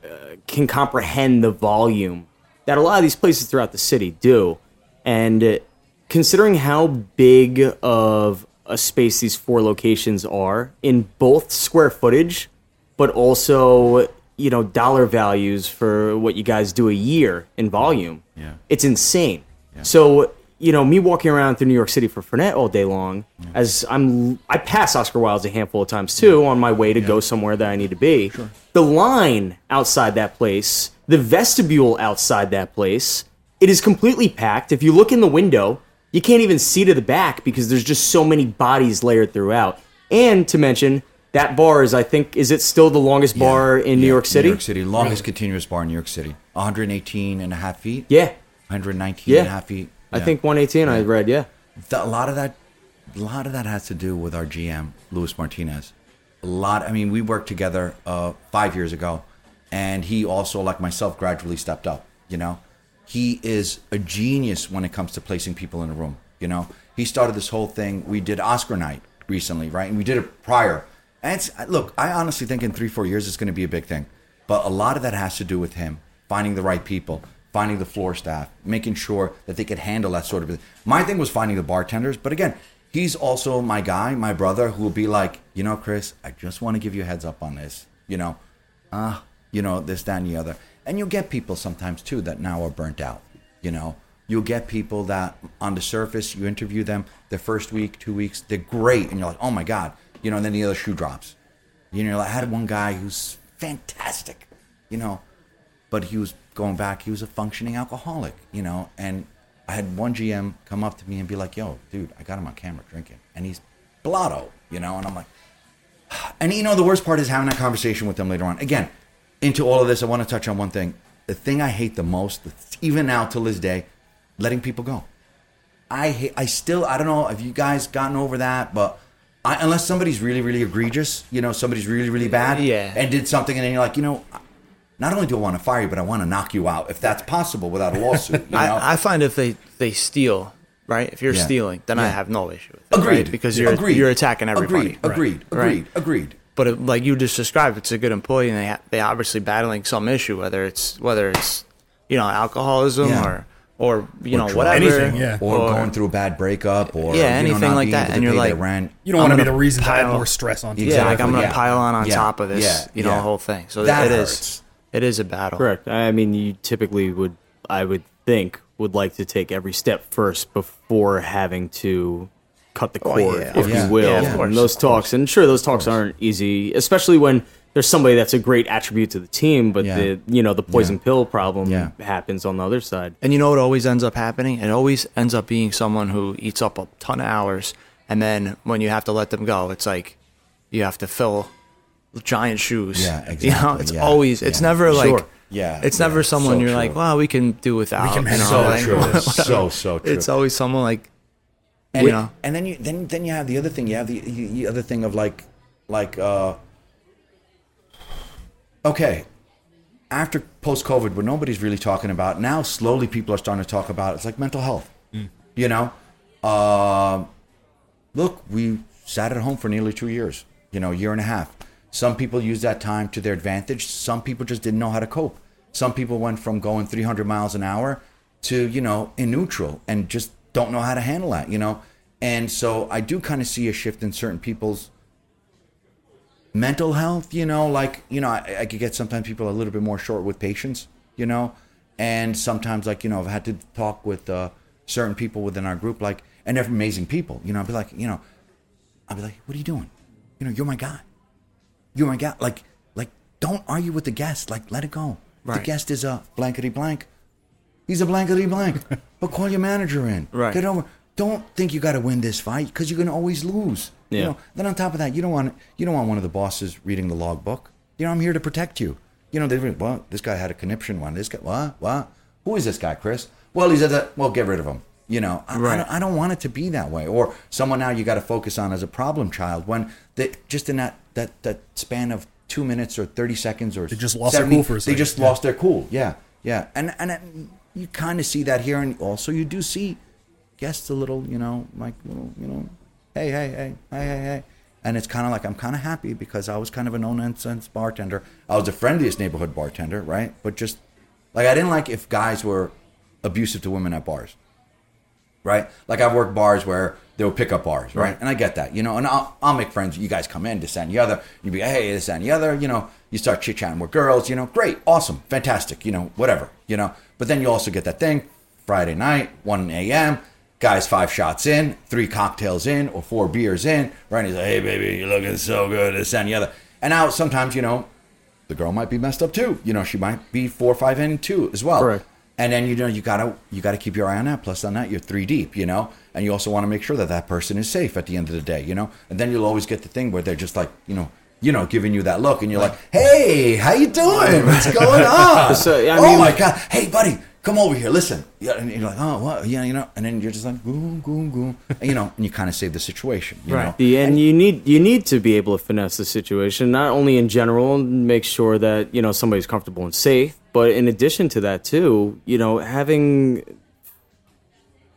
D: uh, can comprehend the volume that a lot of these places throughout the city do. And uh, considering how big of a space these four locations are in both square footage, but also you know dollar values for what you guys do a year in volume.
F: Yeah.
D: it's insane. So you know, me walking around through New York City for Fernet all day long, as I'm, I pass Oscar Wilde's a handful of times too on my way to go somewhere that I need to be. The line outside that place, the vestibule outside that place, it is completely packed. If you look in the window, you can't even see to the back because there's just so many bodies layered throughout. And to mention that bar is, I think, is it still the longest bar in New York City?
F: New York City, longest continuous bar in New York City. 118 and a half feet.
D: Yeah,
F: 119
D: Yeah.
F: and a half feet.
D: I think 118. I read. Yeah,
F: The- a lot of that a lot of that has to do with our GM Luis Martinez. A lot. I mean, we worked together uh, five years ago, and he also, like myself, gradually stepped up. You know, he is a genius when it comes to placing people in a room. You know, he started this whole thing. We did Oscar night recently, right? And we did it prior. And look, I honestly think in three, four years it's going to be a big thing. But a lot of that has to do with him finding the right people, finding the floor staff, making sure that they could handle that sort of thing. My thing was finding the bartenders, but again, he's also my guy, my brother, who will be like, you know, Chris, I just want to give you a heads up on this. You know, uh, you know, this, that, and the other. And you'll get people sometimes too that now are burnt out. You know, you'll get people that on the surface, you interview them the first week, two weeks, they're great, and you're like, oh my god, you know, and then the other shoe drops. You know, I had one guy who's fantastic, you know, but he was going back. He was a functioning alcoholic, you know, and I had one GM come up to me and be like, "Yo, dude, I got him on camera drinking, and he's blotto," you know, and I'm like, and you know, the worst part is having that conversation with them later on. Again, into all of this, I want to touch on one thing. The thing I hate the most, even now till this day, letting people go. I hate, I still I don't know if you guys gotten over that, but I, unless somebody's really really egregious, you know, somebody's really really bad,
G: Yeah.
F: and did something, and then you're like, you know, not only do I want to fire you, but I want to knock you out if that's possible without a lawsuit. You know?
G: I, I find if they they steal, right? If you're
F: Yeah.
G: stealing, then I have no issue with it.
F: agreed
G: right? Because you're
F: agreed.
G: you're attacking everybody.
F: Agreed, agreed,
G: Right.
F: agreed, agreed.
G: But it, like you just described, it's a good employee, and they ha- they obviously battling some issue, whether it's whether it's you know alcoholism
F: Yeah.
G: or or you
F: Or
G: know whatever,
E: Anything, yeah.
F: Or, going through a bad breakup, or
G: Yeah,
F: you know,
G: anything
F: not
G: like
F: being
G: that, and you're like-
F: rent.
E: You don't want to be the reason to add
G: pile-
E: more stress on
G: Yeah, like I'm gonna
F: yeah.
G: pile on on
F: Yeah.
G: top of this,
F: Yeah.
G: you know,
F: Yeah.
G: whole thing. So
F: That
G: it is
F: hurts.
G: it is a battle.
D: correct. I mean, you typically would, I would think, would like to take every step first before having to cut the oh, cord,
G: Oh, yeah.
D: if oh,
F: Yeah.
D: you will.
G: Yeah, of
D: And those talks, and sure, those talks aren't easy, especially when there's somebody that's a great attribute to the team, but the you know the poison pill problem happens on the other side.
G: And you know what always ends up happening? It always ends up being someone who eats up a ton of hours, and then when you have to let them go, it's like you have to fill giant shoes.
F: Yeah,
G: You know,
F: exactly,
G: it's always it's never like
D: Sure.
F: Yeah,
G: it's never someone
F: so
G: you're
F: true.
G: like, well, we can do without.
E: can
G: you know,
F: so
G: like,
F: true. so so true.
G: It's always someone like
F: and
G: you
F: it-
G: know.
F: and then you then then you have the other thing. You have the, the other thing of like like uh okay after post COVID, where nobody's really talking about now, slowly people are starting to talk about. It's like mental health. You know, Um look, we sat at home for nearly two years. You know, year and a half. Some people used that time to their advantage. Some people just didn't know how to cope. Some people went from going 300 miles an hour to you know in neutral and just don't know how to handle that. You know, and so I do kind of see a shift in certain people's mental health, you know, like, you know, I, I could get sometimes people a little bit more short with patience, you know, and sometimes like, you know, I've had to talk with uh, certain people within our group, like, and they're amazing people, you know, I'd be like, you know, I'd be like, what are you doing? You know, you're my guy. You're my guy. Like, like, don't argue with the guest. Like, let it go. The guest is a blankety blank. He's a blankety blank. but call your manager in.
G: Right.
F: Get over. Don't think you got to win this fight because you're going to always lose. You
D: Yeah.
F: know, then on top of that, you don't want you don't want one of the bosses reading the logbook. You know, I'm here to protect you. You know, they well, this guy had a conniption one. This guy, what, what? Who is this guy, Chris? Well, he's at the. Well, get rid of him. You know, I, I,
G: Right.
F: don't, I don't want it to be that way. Or someone now you got to focus on as a problem child when that just in that that that span of two minutes or thirty seconds or
E: They just lost their cool for a second.
F: They just
E: Yeah.
F: lost their cool. Yeah, yeah, and and it, you kind of see that here, and also you do see guests a little, you know, like little, you know, hey, hey, hey, hey, hey, hey. And it's kind of like I'm kind of happy because I was kind of a no nonsense bartender. I was the friendliest neighborhood bartender, right? But just like I didn't like if guys were abusive to women at bars, right? Like I've worked bars where they were pickup bars, right? And I get that, you know. And I'll, I'll make friends. You guys come in, this and the other. You be hey, this and the other. You know, you start chit chatting with girls. You know, great, awesome, fantastic. You know, whatever. You know, but then you also get that thing Friday night, one a.m. Guys, five shots in, three cocktails in, or four beers in, right? And he's like, "Hey, baby, you're looking so good." This and the other. And now sometimes, you know, the girl might be messed up too. You know, she might be four or five in too as well.
D: Correct.
F: And then you know you gotta you gotta keep your eye on that. Plus on that you're three deep, you know, and you also want to make sure that that person is safe at the end of the day, you know. And then you'll always get the thing where they're just like you know you know giving you that look, and you're like, hey, how you doing? What's going on?
D: So, I
F: oh my god, hey buddy, come over here, listen. Yeah, and you're like, oh what, yeah, you know, and then you're just like, goom goom goom, you know, and you kind of save the situation, you know.
D: The, and you need you need to be able to finesse the situation, not only in general, and make sure that you know somebody's comfortable and safe, but in addition to that too, you know, having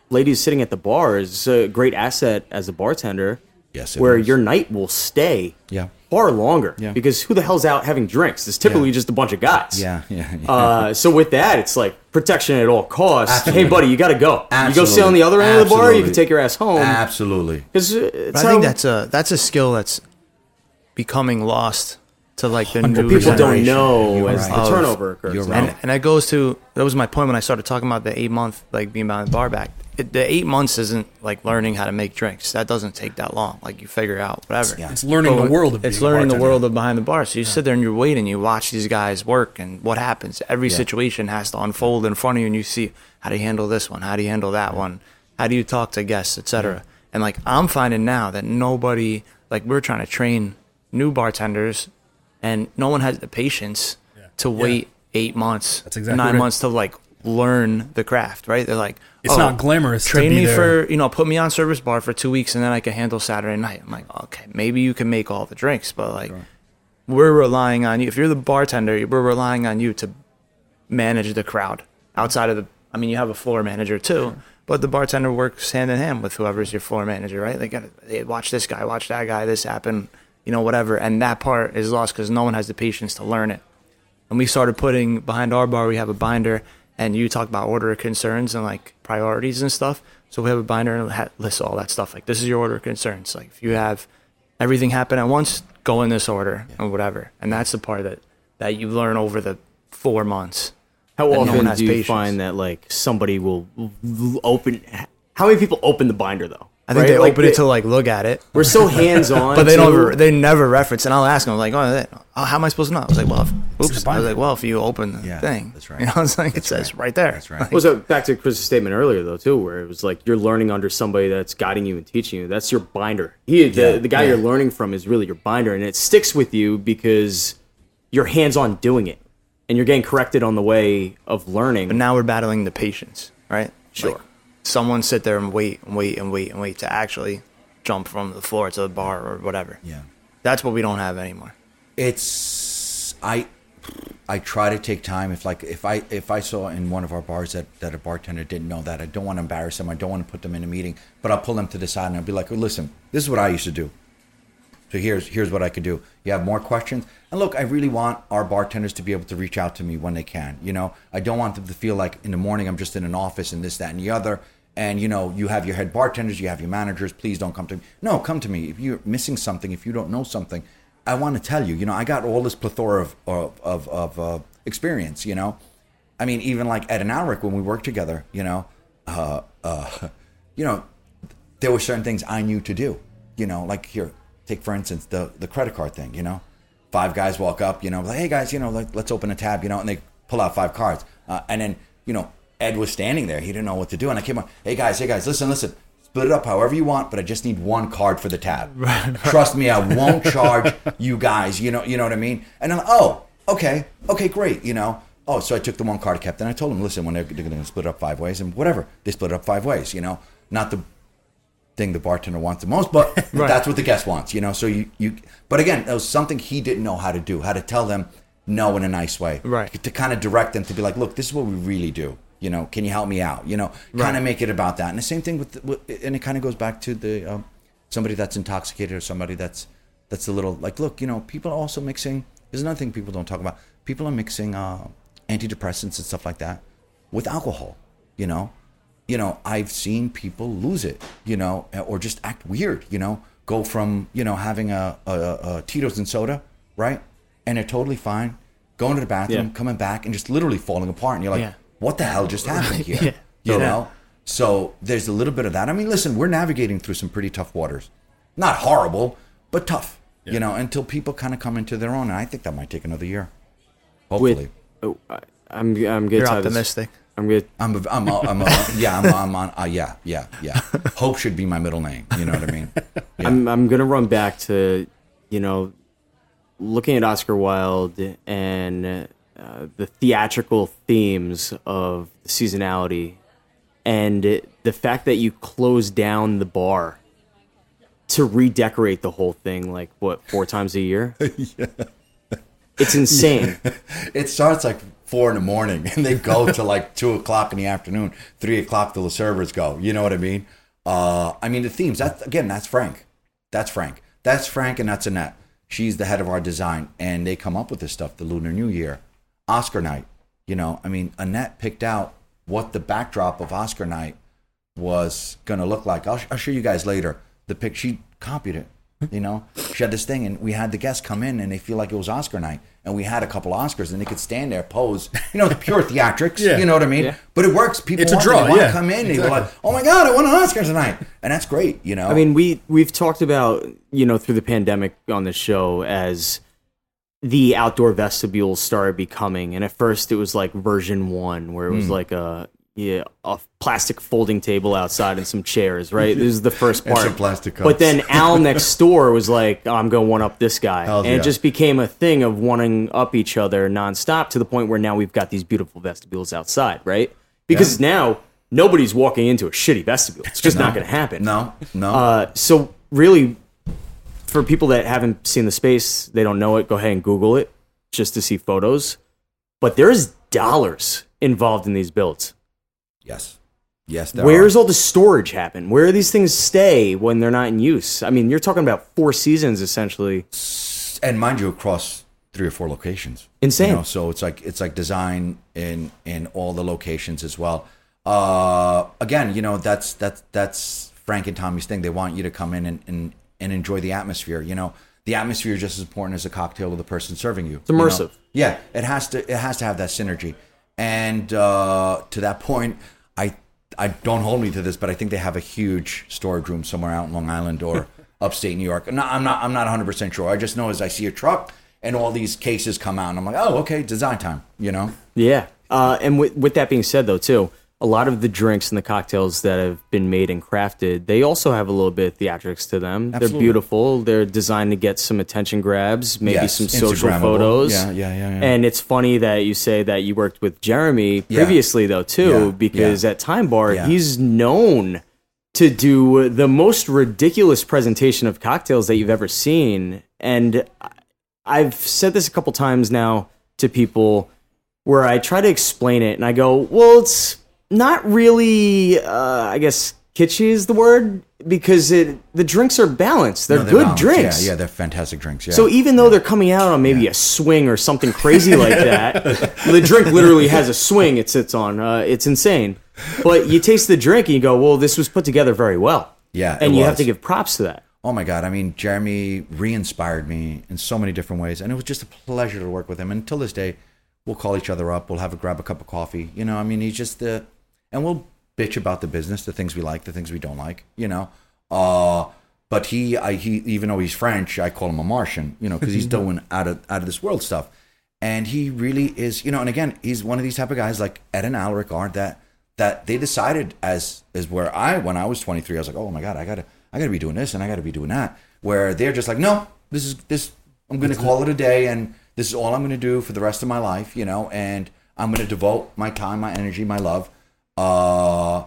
D: ladies sitting at the bar is a great asset as a bartender.
F: Yes, it
D: where
F: is.
D: your night will stay
F: Yeah.
D: Far longer.
F: Yeah.
D: Because who the hell's out having drinks? It's typically
F: Yeah.
D: just a bunch of guys.
F: Yeah, yeah, yeah.
D: Uh, so with that, it's like protection at all costs.
F: Absolutely.
D: Hey, buddy, you got to go. You go sit on the other end of the bar. You can take your ass home.
F: Absolutely.
D: Because
G: I
D: how
G: think that's a that's a skill that's becoming lost to like the new
D: people don't know
F: You're
D: as
F: right.
D: the turnover occurs.
F: You're right.
G: And and that goes to that was my point when I started talking about the eight month like being behind the bar back. It, the eight months isn't like learning how to make drinks. That doesn't take that long. Like you figure out whatever.
F: Yeah.
E: It's learning
G: But
E: the world of
G: it's
E: being
G: learning the world of behind the bar. So you sit there and you're waiting. You watch these guys work and what happens. Every situation has to unfold in front of you, and you see how do you handle this one, how do you handle that one, how do you talk to guests, etc. And like I'm finding now that nobody like we're trying to train new bartenders, and no one has the patience to wait eight months,
E: That's exactly
G: nine
E: right.
G: months to like learn the craft. Right? They're like,
E: It's
G: "Oh,
E: not glamorous to
G: Train me
E: there."
G: for you know, put me on service bar for two weeks and then I can handle Saturday night. I'm like, okay, maybe you can make all the drinks, but like, we're relying on you. If you're the bartender, we're relying on you to manage the crowd outside of the. I mean, you have a floor manager too, but the bartender works hand in hand with whoever's your floor manager, right? They got they watch this guy, watch that guy, this happened, you know, whatever. And that part is lost because no one has the patience to learn it. And we started putting behind our bar, we have a binder, and you talk about order of concerns and like priorities and stuff. So we have a binder ha- lists all that stuff. Like, this is your order of concerns. Like, if you have everything happen at once, go in this order or whatever. And that's the part that, that you learn over the four months.
D: How
G: that no
D: often
G: has
D: do you
G: patience.
D: find that like somebody will open? How many people open the binder though?
G: I think
D: Right?
G: they
D: Like,
G: open it to like look at it,
D: We're so hands on,
G: but they don't. Ever, they never reference. And I'll ask them like, "Oh, that- oh, how am I supposed to know?" I was like, "Well, if, oops." I was like, "Well, if you open the
F: Yeah,
G: thing,
F: that's right.
G: You know, it's like it
F: That's
G: says
F: right.
G: right there.
F: That's right.
D: Well, so back to Chris's statement earlier, though, too, where it was like you're learning under somebody that's guiding you and teaching you. That's your binder. He, the, the guy
F: yeah.
D: you're learning from, is really your binder, and it sticks with you because you're hands on doing it, and you're getting corrected on the way of learning.
G: But now we're battling the patience, right?
D: Sure.
G: Like, someone sit there and wait and wait and wait and wait to actually jump from the floor to the bar or whatever.
F: Yeah.
G: That's what we don't have anymore.
F: it's I I try to take time. If like if I if I saw in one of our bars that that a bartender didn't know that I don't want to embarrass them. I don't want to put them in a meeting but I'll pull them to the side and I'll be like listen this is what I used to do. So here's here's what I could do. You have more questions? And look I really want our bartenders to be able to reach out to me when they can you know? I don't want them to feel like in the morning I'm just in an office and this that and the other and you know you have your head bartenders you have your managers please don't come to me no come to me if you're missing something if you don't know something I want to tell you, you know, I got all this plethora of of of, of uh, experience. You know, I mean, even like Ed and Alaric when we worked together, you know, uh, uh, you know, there were certain things I knew to do. You know, like here, take for instance the the credit card thing. You know, five guys walk up, you know, like, hey guys, you know, like, let's open a tab, you know, and they pull out five cards, uh, and then you know, Ed was standing there, he didn't know what to do, and I came up, hey guys, hey guys, listen, listen. Split it up however you want, but I just need one card for the tab. Trust me, I won't charge you guys. You know, you know what I mean. And I'm, oh, okay, okay, great. You know, oh, so I took the one card I kept, and I told them, listen, when they're, they're going to split it up five ways, and whatever, they split it up five ways. You know, not the thing the bartender wants the most, but that's what the guest wants, you know. So you, you, but again, it was something he didn't know how to do, how to tell them no in a nice way,
G: Right.
F: To kind of direct them to be like, look, this is what we really do. You know, can you help me out? You know, kind of make it about that. And the same thing with, with and it kind of goes back to the um, somebody that's intoxicated or somebody that's that's a little like, look, you know, people are also mixing. There's another thing people don't talk about. People are mixing uh, antidepressants and stuff like that with alcohol. You know, you know, I've seen people lose it, you know, or just act weird, you know, go from, you know, having a, a, a Tito's and soda, right? And they're totally fine, going to the bathroom,
D: Yeah.
F: coming back, and just literally falling apart. And you're like,
G: Yeah.
F: What the hell just happened here?
G: Yeah.
F: You
G: Yeah.
F: know? So there's a little bit of that. I mean, listen, we're navigating through some pretty tough waters. Not horrible, but tough, you know, until people kind of come into their own. And I think that might take another year. Hopefully.
D: with, oh, I, I'm I'm getting
G: You're
D: tired this-
G: optimistic.
D: I'm good.
F: I'm a, I'm a, I'm a, yeah, I'm, I'm on, uh, yeah, yeah, yeah. Hope should be my middle name. You know what I mean?
D: I'm I'm gonna run back to, you know, looking at Oscar Wilde and uh, the theatrical themes of the seasonality, and it, the fact that you close down the bar to redecorate the whole thing, like what four times a year? It's insane.
F: It starts like four in the morning and they go to like two o'clock in the afternoon, three o'clock till the servers go. You know what I mean? Uh, I mean the themes. That again, that's Frank. That's Frank. That's Frank, and that's Annette. She's the head of our design, and they come up with this stuff. The Lunar New Year, Oscar night. You know, I mean, Annette picked out what the backdrop of Oscar night was going to look like. I'll, I'll show you guys later. The pic. She copied it. You know, she had this thing, and we had the guests come in, and they feel like it was Oscar night, and we had a couple Oscars, and they could stand there, pose. You know, the pure theatrics.
E: Yeah.
F: You know what I mean?
D: Yeah.
F: But it works. People
E: It's a
F: want,
E: draw,
F: They want
E: yeah,
F: to come in. They
E: exactly.
F: go like, "Oh my god, I won an Oscar tonight," and that's great. You know.
D: I mean, we we've talked about you know through the pandemic on the show as the outdoor vestibules started becoming, and at first it was like version one, where it was like a yeah a plastic folding table outside and some chairs. Right, this is the first part.
F: plastic
D: But then Al next door was like, oh, "I'm going to one up this guy,"
F: Hells
D: and
F: yeah.
D: it just became a thing of wanting up each other nonstop to the point where now we've got these beautiful vestibules outside. Right, because now. Nobody's walking into a shitty vestibule. It's just not going to happen.
F: no, no.
D: Uh, so really, for people that haven't seen the space, they don't know it. Go ahead and Google it just to see photos. But there's dollars involved in these builds.
F: yes, yes.
D: Where's
F: are.
D: all the storage happen? Where do these things stay when they're not in use? I mean, you're talking about four seasons essentially.
F: and mind you, across three or four locations.
D: Insane.
F: You know, so it's like it's like design in in all the locations as well. Uh, again, you know that's that's that's Frank and Tommy's thing. They want you to come in and and, and enjoy the atmosphere. You know, the atmosphere is just as important as a cocktail of the person serving you. It's
D: immersive.
F: Yeah, it has to it has to have that synergy. And uh, to that point, I I don't hold me to this, but I think they have a huge storage room somewhere out in Long Island or upstate New York. No, I'm not I'm not 100 percent sure. I just know as I see a truck and all these cases come out, and I'm like, oh, okay, design time. You know,
D: Yeah. Uh, and with, with that being said, though, too, a lot of the drinks and the cocktails that have been made and crafted, they also have a little bit of theatrics to them. They're beautiful. They're designed to get some attention grabs, maybe
F: Yes,
D: some social photos.
F: Yeah, yeah, yeah, yeah.
D: And it's funny that you say that you worked with Jeremy
F: Yeah.
D: previously, though, too,
F: Yeah,
D: because
F: yeah.
D: at Thyme Bar,
F: Yeah.
D: he's known to do the most ridiculous presentation of cocktails that you've ever seen. And I've said this a couple times now to people where I try to explain it and I go, well, it's not really, uh, I guess, kitschy is the word because it the drinks are balanced. They're,
F: No,
D: good
F: balanced.
D: drinks.
F: Yeah, yeah, they're fantastic drinks. Yeah.
D: So even though they're coming out on maybe a swing or something crazy like that, the drink literally has a swing it sits on. Uh, it's insane. But you taste the drink and you go, well, this was put together very well.
F: Yeah, it
D: And you have
F: was.
D: to give props to that.
F: Oh my God! I mean, Jeremy re-inspired me in so many different ways, and it was just a pleasure to work with him. And until this day, we'll call each other up. We'll have a grab a cup of coffee. You know, I mean, he's just the, and we'll bitch about the business, the things we like, the things we don't like. You know, uh, but he, I, he, even though he's French, I call him a Martian. You know, because he's doing out of out of this world stuff, and he really is. You know, and again, he's one of these type of guys like Ed and Alaric are that that they decided as as where I when I was 23 I was like oh my god I gotta I gotta be doing this and I gotta be doing that where they're just like no this is this I'm gonna call it a day and this is all I'm gonna do for the rest of my life you know and I'm gonna devote my time my energy my love uh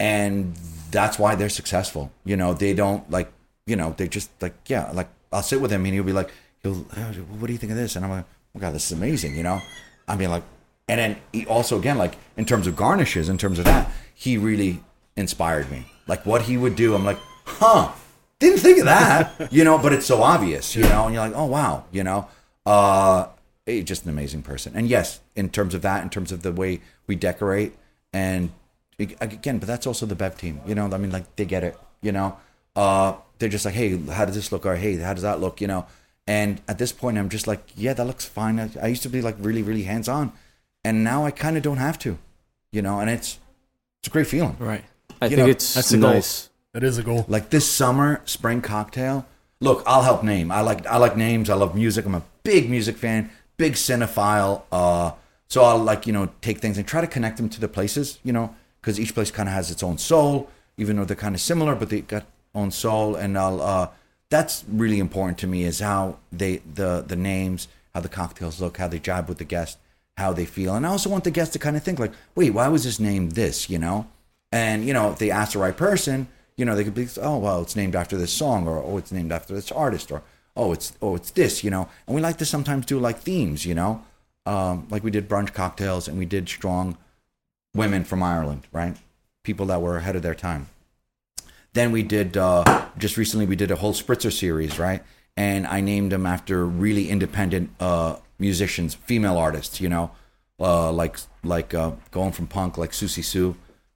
F: and that's why they're successful. You know they don't like you know they just like yeah like I'll sit with him and he'll be like he'll "Oh, what do you think of this? And I'm like oh god this is amazing you know? I mean like and then he also again like in terms of garnishes in terms of that he really inspired me. Like what he would do i'm like huh didn't think of that you know? But it's so obvious you know? And you're like oh wow you know? Uh he's just an amazing person. And yes in terms of that in terms of the way we decorate and again but that's also the bev team you know i mean like they get it you know uh they're just like hey how does this look or hey how does that look you know and at this point i'm just like yeah that looks fine i, I used to be like really really hands on and now I kind of don't have to, you know, and it's it's a great feeling.
B: Right.
D: I
F: You
D: think
F: know,
D: it's
E: that's the goal.
D: nice.
E: That is a goal.
F: Like this summer spring cocktail. Look, I'll help name. I like I like names. I love music. I'm a big music fan, big cinephile. Uh, So I'll like you know take things and try to connect them to the places, you know, because each place kind of has its own soul, even though they're kind of similar, but they got own soul. And I'll uh, that's really important to me is how they the the names, how the cocktails look, how they jibe with the guest, how they feel, and I also want the guest to kind of think like, wait, why was this named this, you know? And you know, if they ask the right person, you know, they could be, oh well, it's named after this song, or oh, it's named after this artist, or oh, it's oh, it's this, you know. And we like to sometimes do like themes, you know, um, like we did brunch cocktails and we did strong women from Ireland, right? People that were ahead of their time. Then we did uh, just recently we did a whole spritzer series, right? And I named them after really independent uh, musicians, female artists, you know, uh, like like uh, going from punk like Siouxsie Sioux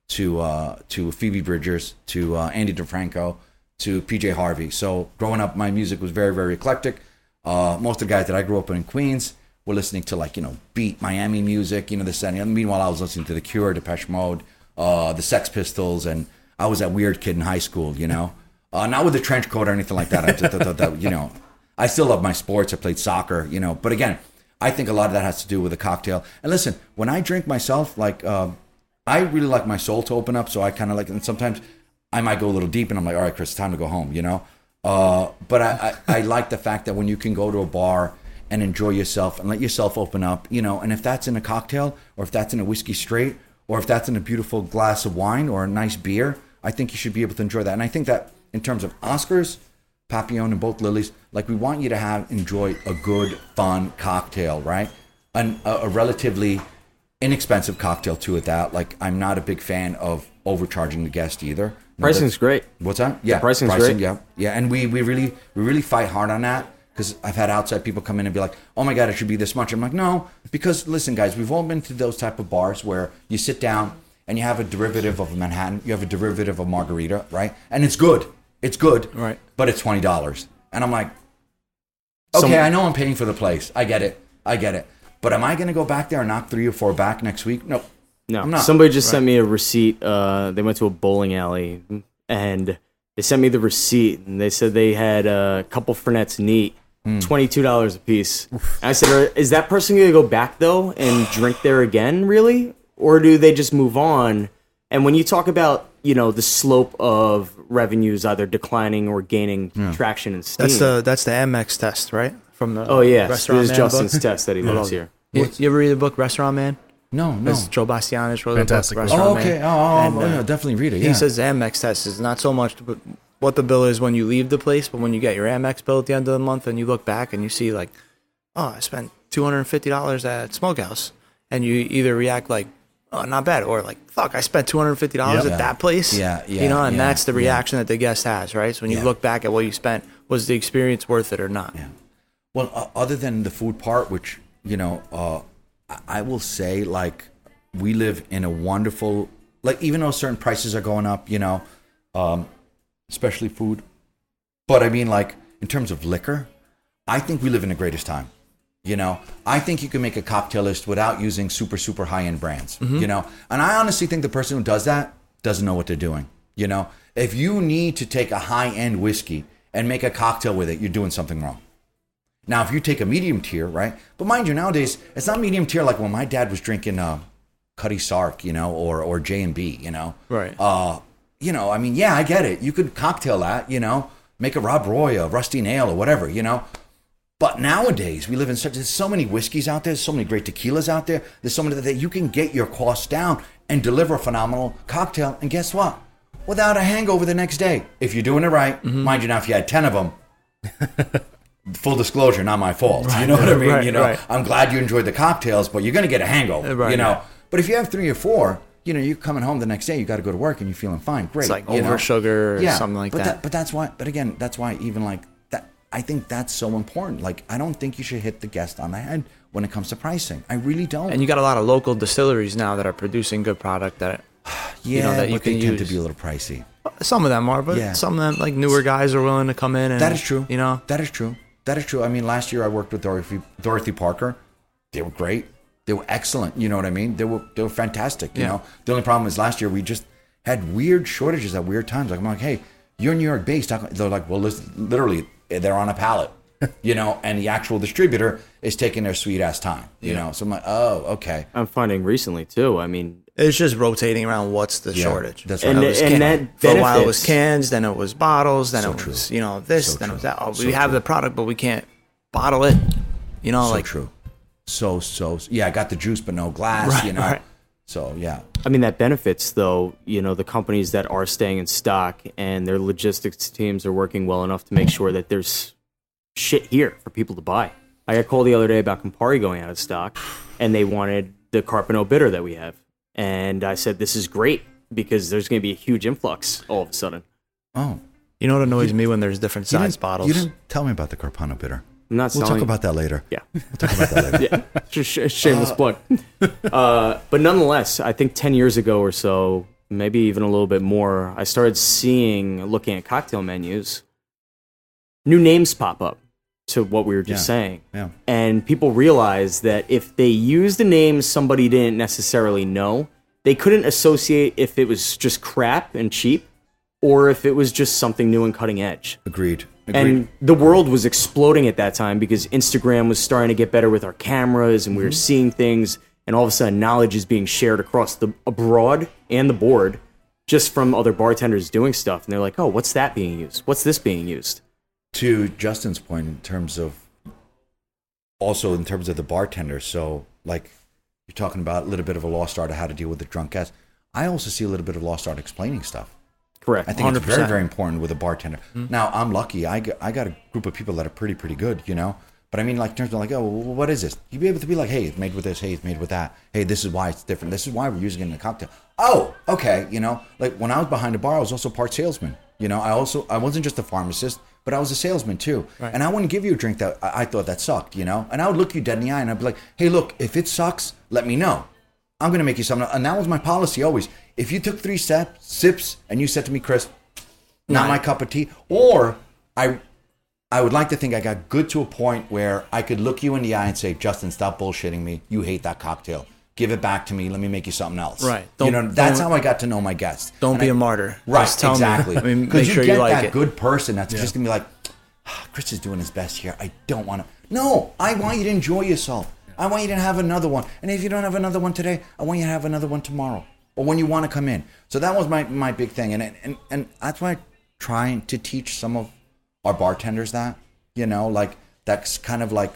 F: to uh, to Phoebe Bridgers to uh, Ani DiFranco to PJ Harvey. So growing up, my music was very very eclectic. Most of the guys that I grew up in Queens were listening to like you know beat Miami music, you know this and. Meanwhile, I was listening to The Cure, Depeche Mode, uh, the Sex Pistols, and I was that weird kid in high school, you know, uh, not with a trench coat or anything like that. I just, that, that, you know, I still love my sports. I played soccer, you know, but again, I think a lot of that has to do with a cocktail. And listen, when I drink myself, like um, I really like my soul to open up, so I kind of like, and sometimes I might go a little deep, and I'm like, all right, Chris, it's time to go home, you know. Uh, but I, I, I like the fact that when you can go to a bar and enjoy yourself and let yourself open up, you know, and if that's in a cocktail or if that's in a whiskey straight or if that's in a beautiful glass of wine or a nice beer, I think you should be able to enjoy that. And I think that in terms of Oscars, Papillon and both Lillie's, like we want you to have enjoy a good, fun cocktail, right? An, a, a relatively inexpensive cocktail too. At that, like I'm not a big fan of overcharging the guest either.
D: Pricing's great.
F: What's that? Yeah,
D: pricing's
F: pricing,
D: great.
F: Yeah, yeah, and we we really we really fight hard on that because I've had outside people come in and be like, "Oh my god, it should be this much." I'm like, "No," because listen, guys, we've all been to those type of bars where you sit down and you have a derivative of a Manhattan, you have a derivative of margarita, right? And it's good, it's good,
G: Right.
F: But it's twenty dollars, and I'm like, okay,
D: Some-
F: I know I'm paying for the place, I get it, I get it, but am I going to go back there and knock three or four back next week? No,
D: No,
F: I'm not.
D: somebody just sent me a receipt. Uh, they went to a bowling alley and they sent me the receipt and they said they had a couple Fernets neat,
F: Hmm.
D: twenty two dollars a piece. And I said, "Is that person going to go back though and drink there again, really, or do they just move on?" And when you talk about you know the slope of revenues either declining or gaining traction and steam,
G: That's the that's the Amex test, right? From the
D: oh yeah,
G: Restaurant
D: this is
G: Man
D: Justin's
G: book.
D: test that he loves here.
G: You, you ever read the book Restaurant Man?
F: no, no.
G: It's Joe Bastianich wrote
E: Fantastic
G: the book
E: book.
G: Restaurant
F: Oh, okay.
G: Man.
F: Oh, oh,
G: And,
F: oh,
G: uh,
F: yeah, definitely read it. Yeah.
G: He says the Amex test is not so much but what the bill is when you leave the place, but when you get your Amex bill at the end of the month and you look back and you see like, oh, I spent two hundred and fifty dollars at Smokehouse, and you either react like, oh, not bad, or like, fuck, I spent two hundred and fifty dollars
E: Yeah.
G: at that place.
F: Yeah, yeah,
G: You know, and
F: yeah,
G: that's the
F: yeah.
G: reaction that the guest has, right? So when you
F: Yeah.
G: look back at what you spent, was the experience worth it or not?
F: Yeah. Well, uh, other than the food part, which you know, uh, I- I will say, like, we live in a wonderful, like, even though certain prices are going up, you know, um, especially food. But I mean, like, in terms of liquor, I think we live in the greatest time. You know, I think you can make a cocktail list without using super, super high end brands. You know, and I honestly think the person who does that doesn't know what they're doing. You know, if you need to take a high end whiskey and make a cocktail with it, you're doing something wrong. Now, if you take a medium tier, right? But mind you, nowadays it's not medium tier like when my dad was drinking uh, Cutty Sark, you know, or or J and B, you know.
G: Right.
F: Uh, you know, I mean, yeah, I get it. You could cocktail that, you know, make a Rob Roy, a Rusty Nail, or whatever, you know. But nowadays, we live in such there's so many whiskeys out there, so many great tequilas out there. There's so many that you can get your costs down and deliver a phenomenal cocktail. And guess what? Without a hangover the next day, if you're doing it right. Mm-hmm. Mind you, now if you had ten of them, full disclosure, not my fault. you know what I mean?
G: right,
F: you know,
G: right.
F: I'm glad you enjoyed the cocktails, but you're gonna get a hangover.
G: Right,
F: you know.
G: right.
F: But if you have three or four, you know, you're coming home the next day, you got to go to work, and you're feeling fine. Great.
G: It's like
F: you know?
G: over sugar or something like
F: but
G: that.
F: But that's why. But again, that's why even like that. I think that's so important. Like, I don't think you should hit the guest on the head when it comes to pricing. I really don't.
G: And you got a lot of local distilleries now that are producing good product that
F: yeah,
G: know, that you
F: but they
G: can
F: tend
G: use.
F: to be a little pricey.
G: Uh, some of them are, but
F: Yeah.
G: some of them like newer guys are willing to come in and
F: That is true.
G: You know,
F: that is true. That is true. I mean, last year I worked with Dorothy Dorothy Parker. They were great. They were excellent. You know what I mean? They were they were fantastic. You
G: Yeah.
F: know, the only problem is last year we just had weird shortages at weird times. Like I'm like, hey, you're New York based. They're like, well, listen, literally, they're on a pallet. you know, and the actual distributor is taking their sweet ass time, you know. So I'm like, oh, okay.
D: I'm finding recently too. I mean,
G: It's just rotating around what's the
F: Yeah,
G: shortage.
F: that's
D: And
F: right.
G: It was
D: and
G: can-
D: that
G: for a while it was cans, then it was bottles, then
F: So
G: it
F: true.
G: was you know this,
F: So
G: then
F: true.
G: it was that. Oh,
F: So
G: we have
F: true.
G: the product, but we can't bottle it. You know,
F: so
G: like
F: true. So so yeah, I got the juice but no glass,
G: Right,
F: you know.
G: right.
F: So yeah,
D: I mean that benefits though. You know, the companies that are staying in stock and their logistics teams are working well enough to make sure that there's shit here for people to buy. I got called the other day about Campari going out of stock, and they wanted the Carpano bitter that we have, and I said this is great because there's going to be a huge influx all of a sudden.
F: oh,
G: you know what annoys me when there's different size bottles.
F: You didn't tell me about the Carpano bitter.
D: I'm not
F: We'll
D: selling.
F: talk about that later.
D: yeah.
F: We'll talk about that later.
D: yeah, sh- sh- shameless plug. Uh, but nonetheless, I think 10 years ago or so, maybe even a little bit more, I started seeing, looking at cocktail menus, new names pop up to what we were just
F: Yeah.
D: saying.
F: Yeah.
D: And people realized that if they used a name somebody didn't necessarily know, they couldn't associate if it was just crap and cheap or if it was just something new and cutting edge.
F: Agreed. Agreed.
D: And the world was exploding at that time because Instagram was starting to get better with our cameras and we were mm-hmm. seeing things and all of a sudden knowledge is being shared across the abroad and the board just from other bartenders doing stuff and they're like, "Oh, what's that being used? What's this being used?"
F: to Justin's point in terms of also in terms of the bartender. So like you're talking about a little bit of a lost art of how to deal with the drunk guest. I also see a little bit of lost art explaining stuff.
D: Correct.
F: I think it's very
G: 100%.
F: very important with a bartender. Now I'm lucky. I got, I got a group of people that are pretty pretty good, you know. But I mean, like in terms of like, oh, what is this? You'd be able to be like, hey, it's made with this. Hey, it's made with that. Hey, this is why it's different. This is why we're using it in a cocktail. Oh, okay. You know, like when I was behind the bar, I was also part salesman. You know, I also I wasn't just a pharmacist, but I was a salesman too. Right. And I wouldn't give you a drink that I, I thought that sucked. You know, and I would look you dead in the eye and I'd be like, hey, look, if it sucks, let me know. I'm gonna make you something. And that was my policy always. If you took three steps, sips, and you said to me, Chris, not my cup of tea, or I, I would like to think I got good to a point where I could look you in the eye and say, Justin, stop bullshitting me. You hate that cocktail. Give it back to me. Let me make you something else.
G: Right. Don't-
F: know, that's how I got to know my guests.
G: don't
F: And
G: be
F: I-
G: a martyr.
F: Right,
G: Just tell me.
F: exactly.
G: I mean, make
F: you
G: sure
F: get
G: you like
F: that
G: it.
F: good person that's just gonna be like, "Ah, Chris is doing his best here. I don't want to. No, I want you to enjoy yourself. I want you to have another one. And if you don't have another one today, I want you to have another one tomorrow or when you want to come in. So that was my my big thing, and and and that's why I'm trying to teach some of our bartenders that you know, like that's kind of like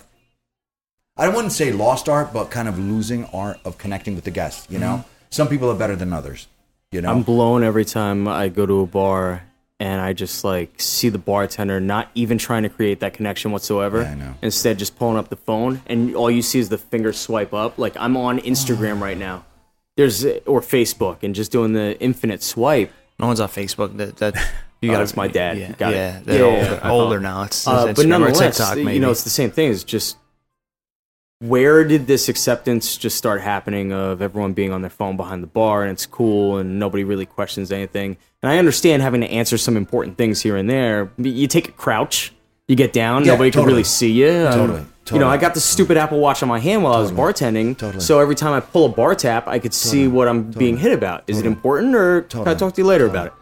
F: I wouldn't say lost art, but kind of losing art of connecting with the guests. You know, mm-hmm. some people are better than others. You know,
D: I'm blown every time I go to a bar and I just like see the bartender not even trying to create that connection whatsoever.
F: Yeah, I know.
D: Instead, just pulling up the phone and all you see is the finger swipe up. Like I'm on Instagram right now. There's or Facebook and just doing the infinite swipe.
G: No one's on Facebook. That that you
D: Oh,
G: got.
D: that's my dad.
G: Yeah,
D: Got it.
G: yeah. They're
D: Yeah,
G: older, older now. It's,
D: Uh, but
G: Instagram or
D: nonetheless,
G: TikTok. Maybe.
D: you know, it's the same thing. It's just where did this acceptance just start happening of everyone being on their phone behind the bar and it's cool and nobody really questions anything? And I understand having to answer some important things here and there. You take a crouch, you get down,
F: Yeah,
D: nobody can really see you. Um,
F: Totally,
D: You know. I got the stupid Apple Watch on my hand while I was bartending.
F: Totally.
D: So every time I pull a bar tap, I could see what I'm being hit about. Is it important or can I talk to you later about it?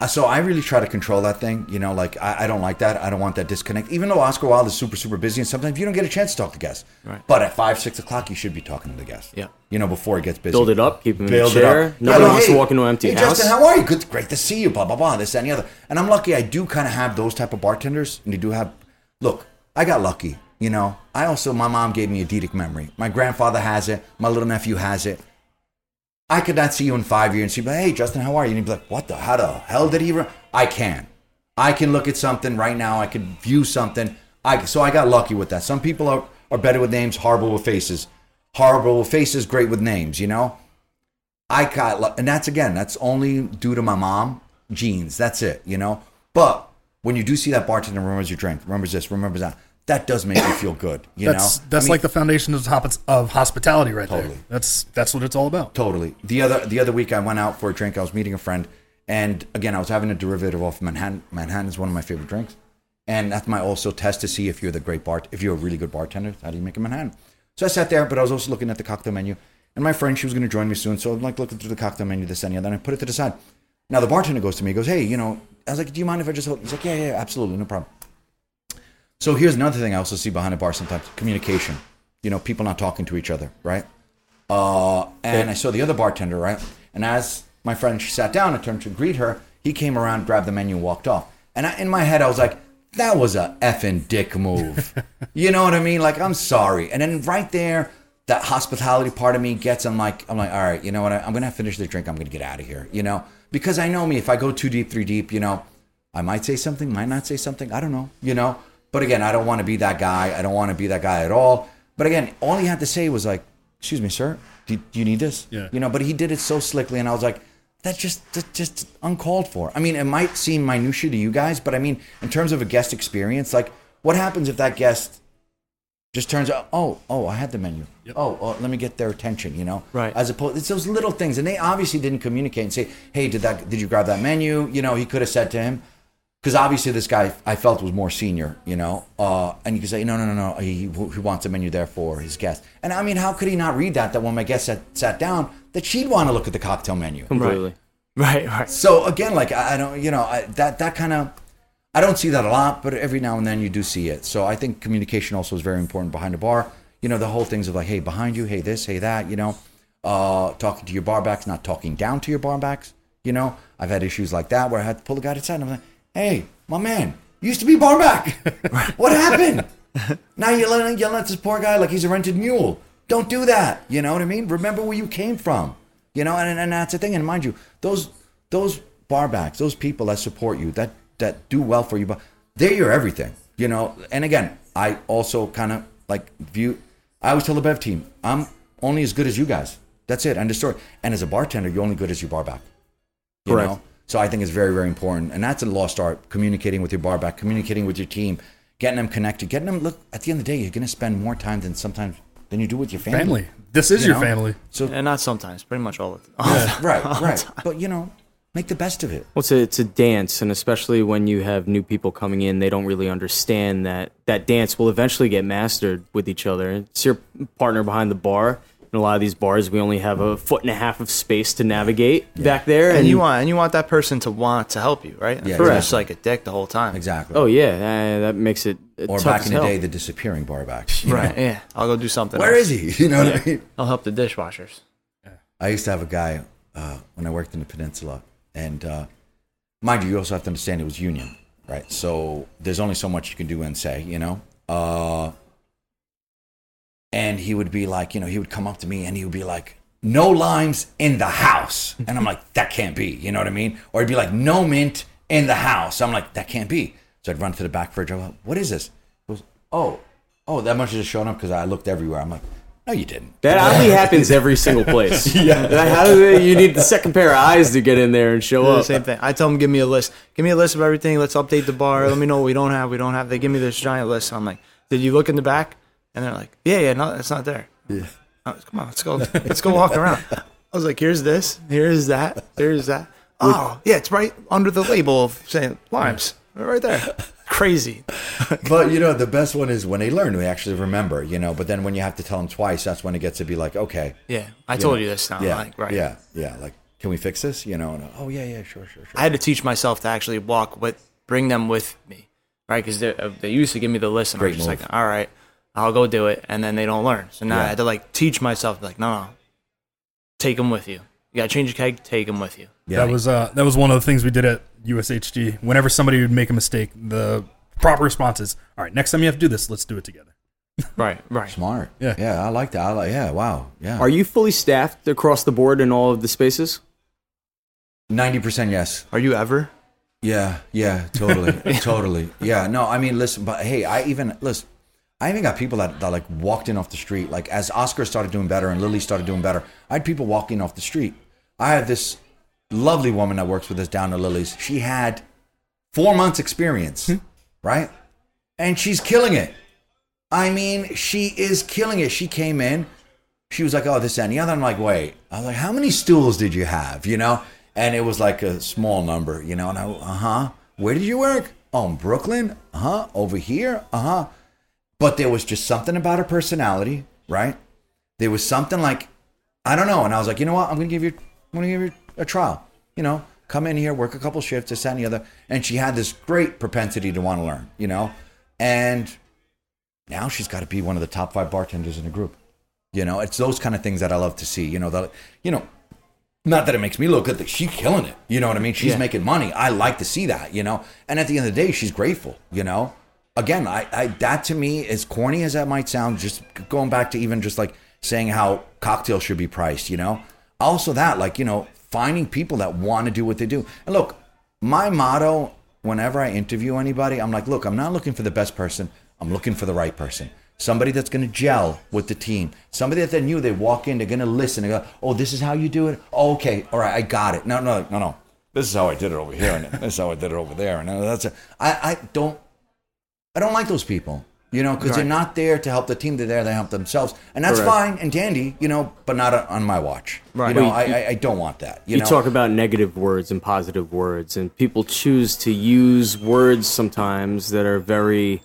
F: Uh, So I really try to control that thing. You know, like I, I don't like that. I don't want that disconnect. Even though Oscar Wilde is super, super busy, and sometimes you don't get a chance to talk to guests.
G: Right.
F: But at five, six o'clock, you should be talking to the guests.
G: Yeah.
F: You know, before it gets busy.
D: Build it up, keep 'em in a
F: Build it
D: chair.
F: up.
D: Nobody wants to walk into an empty
F: hey,
D: house.
F: Justin, how are you? Good, great to see you. Blah blah blah. This that, and the other. And I'm lucky. I do kind of have those type of bartenders, and you do have. Look, I got lucky. You know, I also my mom gave me a Eidetic memory. My grandfather has it. My little nephew has it. I could not see you in five years and she'd be like, hey, Justin, how are you? And you'd be like, what the, how the hell did he? Re-? I can. I can look at something right now. I could view something. I, so I got lucky with that. Some people are, are better with names, horrible with faces. Horrible with faces, great with names, you know? I got, and that's again, that's only due to my mom, genes. That's it, you know? But when you do see that bartender remembers your drink, remembers this, remembers that, that does make me feel good, you
E: That's
F: know?
E: that's
F: I mean-
E: like the foundation of, of hospitality right
F: Totally.
E: there. That's that's what it's all about.
F: Totally. The other the other week I went out for a drink. I was meeting a friend, and again I was having a derivative off Manhattan. Manhattan is one of my favorite drinks, and that's my also test to see if you're the great bart, If you're a really good bartender, how do you make a Manhattan? So I sat there, but I was also looking at the cocktail menu, and my friend she was going to join me soon. So I'm like looking through the cocktail menu, this and the other, and I put it to the side. Now the bartender goes to me, he goes, "Hey, you know," I was like, "Do you mind if I just?" Hold? He's like, "Yeah, yeah, absolutely, no problem." So here's another thing I also see behind the bar sometimes: communication. You know, people not talking to each other, right? Uh, and I saw the other bartender, right? And as my friend she sat down, I turned to greet her. He came around, grabbed the menu, walked off. And I, in my head, I was like, "That was a effing dick move." you know what I mean? Like, I'm sorry. And then right there, that hospitality part of me gets. I'm like, I'm like, all right, you know what? I, I'm gonna finish this drink. I'm gonna get out of here. You know, because I know me. If I go too deep, three deep, you know, I might say something, might not say something. I don't know. You know. But again, I don't want to be that guy. I don't want to be that guy at all. But again, all he had to say was like, "Excuse me, sir, do, do you need this?"
E: Yeah.
F: You know. But he did it so slickly, and I was like, "That's just that's just uncalled for." I mean, it might seem minutia to you guys, but I mean, in terms of a guest experience, like, what happens if that guest just turns out, oh, oh, I had the menu. Oh, oh, let me get their attention, you know?
G: Right.
F: As opposed, it's those little things, and they obviously didn't communicate and say, hey, did that? Did you grab that menu? You know, he could have said to him, because obviously this guy I felt was more senior, you know, uh, and you could say, no, no, no, no, he, he wants a menu there for his guest. And I mean, how could he not read that? That when my guest sat, sat down, that she'd want to look at the cocktail menu.
D: Completely.
G: Right, right.
F: So again, like I, I don't, you know, I, that that kind of, I don't see that a lot, but every now and then you do see it. So I think communication also is very important behind the bar. You know, the whole things of like, hey, behind you, hey, this, hey, that. You know, uh, talking to your barbacks, not talking down to your barbacks. You know, I've had issues like that where I had to pull the guy to side and I'm like, hey, my man, you used to be barback. what happened? now you're yelling, yelling at this poor guy like he's a rented mule. Don't do that. You know what I mean? Remember where you came from. You know, and, and that's the thing. And mind you, those those barbacks, those people that support you, that that do well for you, but they're your everything. You know. And again, I also kind of like view. I always tell the Bev team, I'm only as good as you guys. That's it. End of story. And as a bartender, you're only good as your barback. You
D: Correct.
F: know. So I think it's very, very important, and that's a lost art. Communicating with your bar back, communicating with your team, getting them connected, getting them. Look, at the end of the day, you're going to spend more time than sometimes than you do with your family.
E: Family. This is
F: You
E: your
F: know?
E: family.
F: So
G: And not sometimes, pretty much all of the time.
F: right, right. But you know, make the best of it.
D: Well, it's a, it's a dance, and especially when you have new people coming in, they don't really understand that that dance will eventually get mastered with each other. It's your partner behind the bar. In a lot of these bars, we only have a foot and a half of space to navigate back there,
G: And you want and you want that person to want to help you, right?
F: Yeah,
G: If you're just like a dick the whole time.
F: Exactly.
D: Oh yeah, uh, that makes it uh,
F: or
D: tough
F: back in the
D: hell.
F: day, the disappearing barbacks. you
G: Right.
F: know?
G: Yeah. I'll go do something.
F: Where
G: else.
F: is he? You know what I mean?
G: I'll help the dishwashers.
F: I used to have a guy uh, when I worked in the peninsula, and uh, mind you, you also have to understand it was union, right? So there's only so much you can do and say, you know. Uh, and he would be like, you know, he would come up to me and he would be like, "No limes in the house," and I'm like, "That can't be," you know what I mean? Or he'd be like, "No mint in the house," I'm like, "That can't be." So I'd run to the back fridge. I'm like, "What is this?" He goes, "Oh, oh, that must have just shown up because I looked everywhere." I'm like, "No, you didn't."
D: That oddly happens every single place. yeah. How do they, you need the second pair of eyes to get in there and show
G: Do the
D: up.
G: same thing. I tell them, give me a list. Give me a list of everything. Let's update the bar. Let me know what we don't have. We don't have. They give me this giant list. I'm like, did you look in the back? And they're like, yeah, yeah, no, it's not there. Yeah. come on, let's go. Let's go walk around. I was like, here's this. Here's that. Here's that. Oh, yeah, it's right under the label of saying limes. Right there. Crazy.
F: but you know the best one is when they learn they actually remember you know but then when you have to tell them twice that's when it gets to be like okay
G: Yeah, I told
F: know,
G: you this now.
F: yeah
G: Like, right.
F: yeah yeah like can we fix this you know and, oh yeah yeah sure sure sure
G: I had to teach myself to actually walk with, bring them with me, right? Because uh, they used to give me the list, and I
F: Great
G: was just
F: move.
G: like, all right, I'll go do it, and then they don't learn. So now I had to like teach myself, like, no, no, take them with you. You got to change your keg, take them with you.
F: yeah
E: That was uh, that was one of the things we did at USHG. Whenever somebody would make a mistake, the proper response is, "All right, next time you have to do this, let's do it together."
G: Right, right.
F: smart
E: Yeah.
F: yeah I like that I like yeah wow yeah
D: Are you fully staffed across the board in all of the spaces?
F: ninety percent yes
G: Are you ever?
F: yeah yeah totally totally yeah no I mean listen but hey I even listen I even got people that, that like walked in off the street like as Oscar started doing better and Lillie started doing better I had people walking off the street I had this lovely woman that works with us down at Lillie's she had four months experience right and she's killing it I mean, she is killing it. She came in, she was like, "Oh, this and the other." I'm like, "Wait," I was like, "How many stools did you have?" You know, and it was like a small number, you know. And I, uh huh. Where did you work? Oh, in Brooklyn. Uh huh. Over here. Uh huh. But there was just something about her personality, right? There was something like, I don't know. And I was like, you know what? I'm gonna give you, I'm gonna give you a trial. You know, come in here, work a couple shifts, this that, and the other. And she had this great propensity to want to learn. You know, and now she's got to be one of the top five bartenders in the group. You know, it's those kind of things that I love to see. You know, that you know, not that it makes me look good. That she's killing it. You know what I mean? She's
G: Yeah.
F: making money. I like to see that. You know, and at the end of the day, she's grateful. You know, again, I, I that to me, as corny as that might sound, just going back to even just like saying how cocktails should be priced. You know, also that like you know finding people that want to do what they do. And look, my motto whenever I interview anybody, I'm like, look, I'm not looking for the best person. I'm looking for the right person. Somebody that's going to gel with the team. Somebody that they knew they walk in, they're going to listen. They go, oh, this is how you do it. Oh, okay, all right, I got it. No, no, no, no. This is how I did it over here, and this is how I did it over there, and uh, that's. A, I, I don't, I don't like those people. You know, because they're not there to help the team. They're there to help themselves, and that's
D: Correct.
F: fine and dandy. You know, but not on my watch.
G: Right.
F: You know,
D: Well,
F: I,
D: you-
F: I, I don't want that. You,
D: you
F: know,
D: talk about negative words and positive words, and people choose to use words sometimes that are very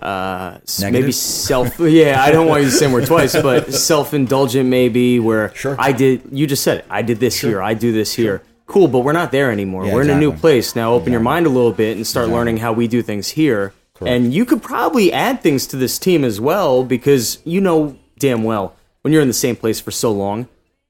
D: uh, s- maybe self. Yeah, I don't want you to same word twice, but self-indulgent maybe. Where
F: Sure.
D: I did, you just said it. I did this here. I do this here. Cool, but we're not there anymore.
F: Yeah,
D: we're in a new place now. Open your mind a little bit and start learning how we do things here. And you could probably add things to this team as well because you know damn well when you're in the same place for so long,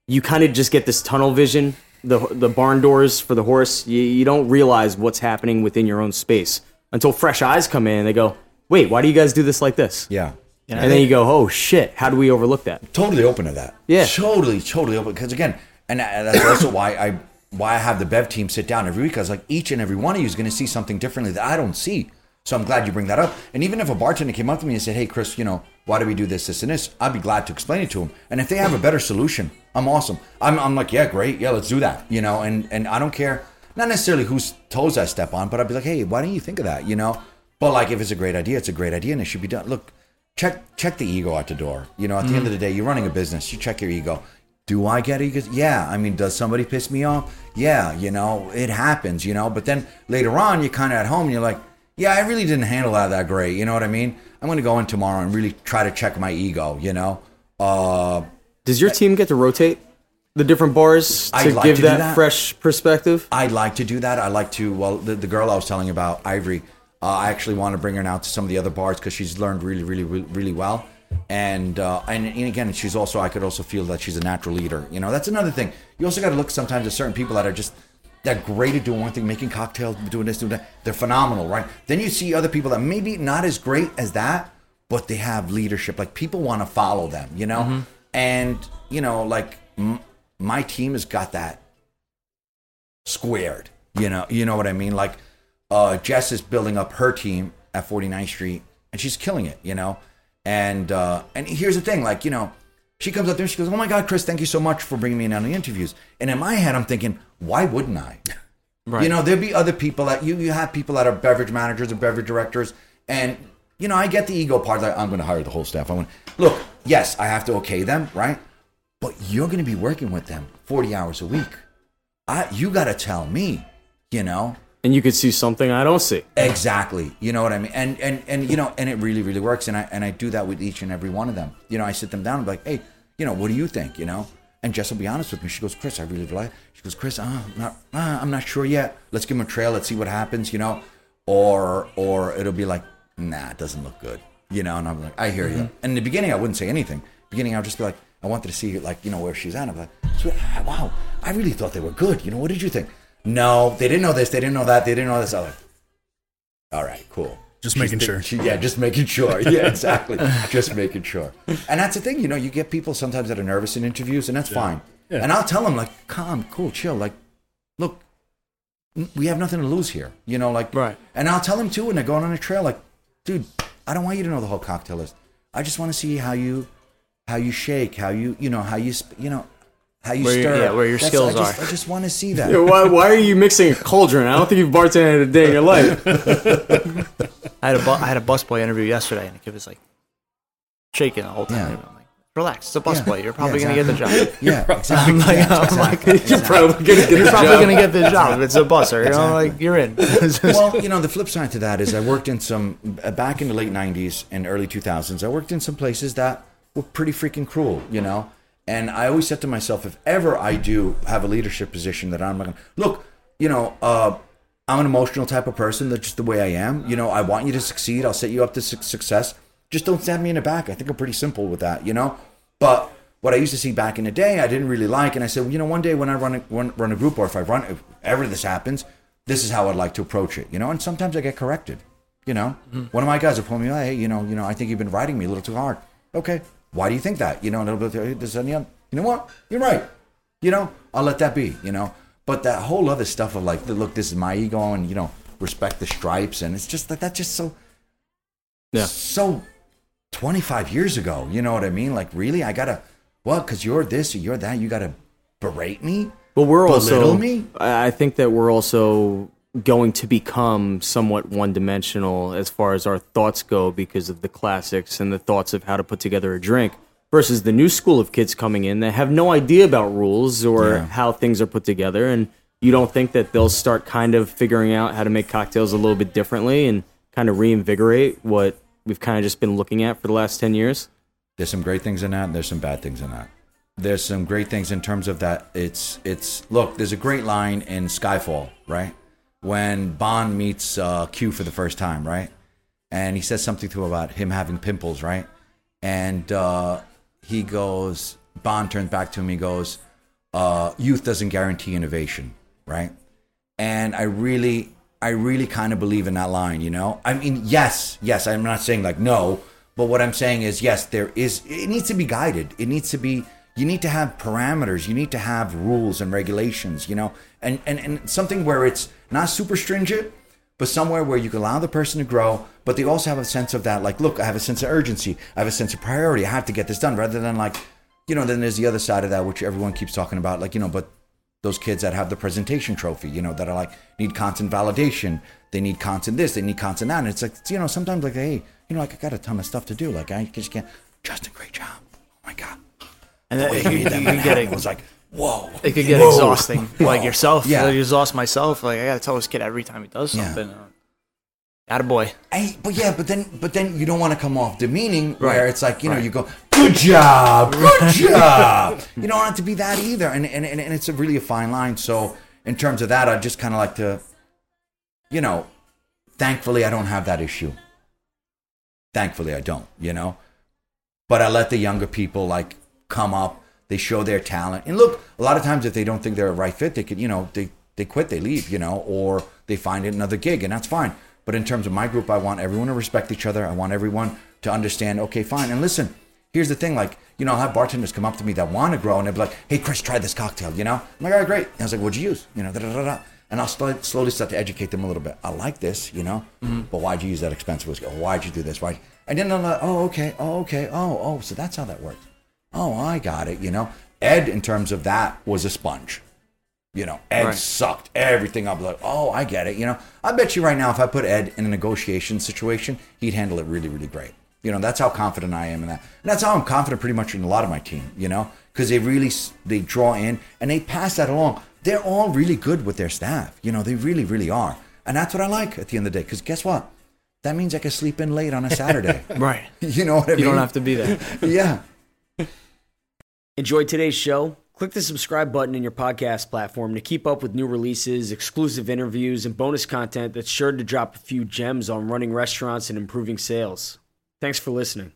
D: you kind of just get this tunnel vision. The the barn doors for the horse. You, you don't realize what's happening within your own space until fresh eyes come in and they go, "Wait, why do you guys do this like this?"
F: Yeah.
D: and then you go, "Oh shit, how do we overlook that?"
F: totally open to that.
D: Yeah.
F: totally, totally open. Because again, and uh, that's also why I why I have the Bev team sit down every week. Because like each and every one of you is going to see something differently that I don't see. So I'm glad you bring that up. And even if a bartender came up to me and said, "Hey, Chris, you know, why do we do this, this, and this?" I'd be glad to explain it to them. And if they have a better solution, I'm awesome. I'm, I'm like, yeah, great, yeah, let's do that. You know, and and I don't care, not necessarily whose toes I step on, but I'd be like, hey, why don't you think of that? You know. But like, if it's a great idea, it's a great idea, and it should be done. Look, check check the ego at the door. You know, at the end of the mm. day, you're running a business. You check your ego. Do I get ego? Yeah. I mean, does somebody piss me off? Yeah. You know, it happens. You know, but then later on, you're kind of at home and you're like, yeah, I really didn't handle that that great. You know what I mean? I'm going to go in tomorrow and really try to check my ego. You know. Uh,
D: Does your team get to rotate the different bars to
F: like
D: give
F: to
D: that,
F: that.
D: fresh perspective?
F: I'd like to do that. I like to. Well, the, the girl I was telling you about, Ivory, uh, I actually want to bring her now to some of the other bars because she's learned really, really, really, really well. And, uh, and and again, she's also. I could also feel that she's a natural leader. You know, that's another thing. You also got to look sometimes at certain people that are just they're great at doing one thing, making cocktails, doing this, doing that. They're phenomenal, right? Then you see other people that maybe not as great as that, but they have leadership. Like people want to follow them. You know, and you know, like m- my team has got that squared. You know, you know what I mean? Like uh, Jess is building up her team at 49th Street, and she's killing it. You know, and uh, and here's the thing, like you know, she comes up there and she goes, "Oh my God, Chris, thank you so much for bringing me in on the interviews." And in my head, I'm thinking, why wouldn't I?
G: Right.
F: You know, there'd be other people that you you have people that are beverage managers and beverage directors, and you know, I get the ego part. Like I'm going to hire the whole staff. I'm going to look. Yes, I have to okay them, right? But you're going to be working with them 40 hours a week. I you got to tell me, you know.
D: And you could see something I don't see.
F: Exactly. You know what I mean? And and and you know, and it really really works. And I and I do that with each and every one of them. You know, I sit them down and be like, hey, you know, what do you think? You know. And Jess will be honest with me. She goes, Chris, I really like. She goes, Chris, uh, I'm not, uh, I'm not sure yet. Let's give him a trail. Let's see what happens. You know, or or it'll be like, nah, it doesn't look good. You know, and I'm like, I hear you. And in the beginning, I wouldn't say anything. Beginning, I would just be like, I wanted to see like you know where she's at. I'm like, wow, I really thought they were good. You know, what did you think? No, they didn't know this. They didn't know that. They didn't know this. other. all right, cool.
E: Just
F: She's
E: making
F: the-
E: sure.
F: she- yeah, just making sure. Yeah, exactly. just making sure. And that's the thing, you know, you get people sometimes that are nervous in interviews, and that's fine.
E: Yeah.
F: And I'll tell them like, calm, cool, chill. Like, look, we have nothing to lose here. You know, like,
G: Right.
F: And I'll tell them too when they're going on a trail, like, dude, I don't want you to know the whole cocktail list. I just want to see how you, how you shake, how you, you know, how you, sp- you know, how you
G: Where your-
F: stir.
G: yeah, where your
F: That's-
G: skills
F: I just,
G: are.
F: I just want to see that.
D: Yeah, why, why are you mixing a cauldron? I don't think you've bartended a day in your life.
G: I had a bu- I had a busboy interview yesterday, and the kid was like shaking the whole time.
F: Yeah.
G: I'm like, relax, it's a busboy.
F: Yeah.
G: You're probably
F: Yeah,
G: gonna get the job.
F: Yeah, exactly.
G: I'm like,
F: Yeah,
G: I'm like,
F: exactly.
G: you're probably gonna get, you're probably gonna get the job. It's a busser, you know, like you're in.
F: well, you know, the flip side to that is I worked in some uh, back in the late '90s and early 2000s. I worked in some places that were pretty freaking cruel, you know. And I always said to myself, if ever I do have a leadership position, that I'm not gonna look. You know, uh, I'm an emotional type of person. That's just the way I am. You know, I want you to succeed. I'll set you up to su- success. Just don't stab me in the back. I think I'm pretty simple with that, you know? But what I used to see back in the day, I didn't really like. And I said, well, you know, one day when I run a, run, run a group or if I run, if ever this happens, this is how I'd like to approach it, you know? And sometimes I get corrected, you know? One of my guys will pull me, hey, you know, you know, I think you've been riding me a little too hard. Okay. Why do you think that? You know, and it'll be, this and. You know what? You're right. You know, I'll let that be, you know? But that whole other stuff of like, look, this is my ego and, you know, respect the stripes. And it's just that, that's just so,
D: Yeah.
F: so 25 years ago. You know what I mean? Like, really? I gotta, well, because you're this or you're that, you gotta berate me?
D: But we're also.
F: Belittle me?
D: I think that we're also going to become somewhat one-dimensional as far as our thoughts go because of the classics and the thoughts of how to put together a drink versus the new school of kids coming in that have no idea about rules or
F: Yeah.
D: how things are put together and you don't think that they'll start kind of figuring out how to make cocktails a little bit differently and kind of reinvigorate what we've kind of just been looking at for the last 10 years
F: There's some great things in that, and there's some bad things in that. There's some great things in terms of that. It's it's look. There's a great line in Skyfall, right? When Bond meets uh, Q for the first time, right? And he says something to him about him having pimples, right? And uh, he goes, Bond turns back to him. He goes, uh, "Youth doesn't guarantee innovation, right?" And I really, I really kind of believe in that line. You know, I mean, yes, yes. I'm not saying like no, but what I'm saying is yes. There is. It needs to be guided. It needs to be. You need to have parameters. You need to have rules and regulations. You know, and and and something where it's not super stringent, but somewhere where you can allow the person to grow, but they also have a sense of that, like, look, I have a sense of urgency, I have a sense of priority, I have to get this done, rather than like, you know, then there's the other side of that, which everyone keeps talking about, like, you know, but those kids that have the presentation trophy, you know, that are like need constant validation, they need constant this, they need constant that, and it's like, you know, sometimes like, hey, you know, like I got a ton of stuff to do, like I just can't. Justin, great job. Oh my god.
G: And then
F: The way
G: it
F: he
G: could,
F: made
G: you
F: that
G: could get it,
F: was like, whoa.
G: it could get
F: Whoa.
G: exhausting. Like yourself.
F: Yeah.
G: Yeah. I exhaust myself. Like I gotta tell this kid every time he does
F: Yeah.
G: something. Uh, Attaboy.
F: Hey, but yeah, but then but then you don't want to come off demeaning where
G: Right.
F: it's like, you know, you go, Good job, good job. You don't want it to be that either. And and, and, and it's a really a fine line. So in terms of that, I just kinda like to you know, thankfully I don't have that issue. Thankfully I don't, you know. But I let the younger people like come up, they show their talent. And look, a lot of times if they don't think they're a right fit, they could, you know, they they quit, they leave, you know, or they find another gig, and that's fine. But in terms of my group, I want everyone to respect each other. I want everyone to understand, okay, fine. And listen, here's the thing, like, you know, I'll have bartenders come up to me that want to grow and they'll be like, hey, Chris, try this cocktail, you know? I'm like, all right, great. And I was like, what'd you use? You know, da da da da. And I'll slowly, slowly start to educate them a little bit. I like this, you know, mm-hmm. but why'd you use that expensive whiskey? Why'd you do this? Why? And then I'm like, oh, okay, oh, okay, oh, oh, so that's how that works. Oh, I got it, you know. Ed, in terms of that, was a sponge. You know, Ed
G: Right.
F: sucked everything up. Like, oh, I get it. You know, I bet you right now, if I put Ed in a negotiation situation, he'd handle it really, really great. You know, that's how confident I am in that. And that's how I'm confident pretty much in a lot of my team, you know, because they really, they draw in and they pass that along. They're all really good with their staff. You know, they really, really are. And that's what I like at the end of the day. Because guess what? That means I can sleep in late on a Saturday.
G: Right.
F: you know what I mean?
G: You don't have to be there.
F: Yeah.
D: Enjoyed today's show? Click the subscribe button in your podcast platform to keep up with new releases, exclusive interviews, and bonus content that's sure to drop a few gems on running restaurants and improving sales. Thanks for listening.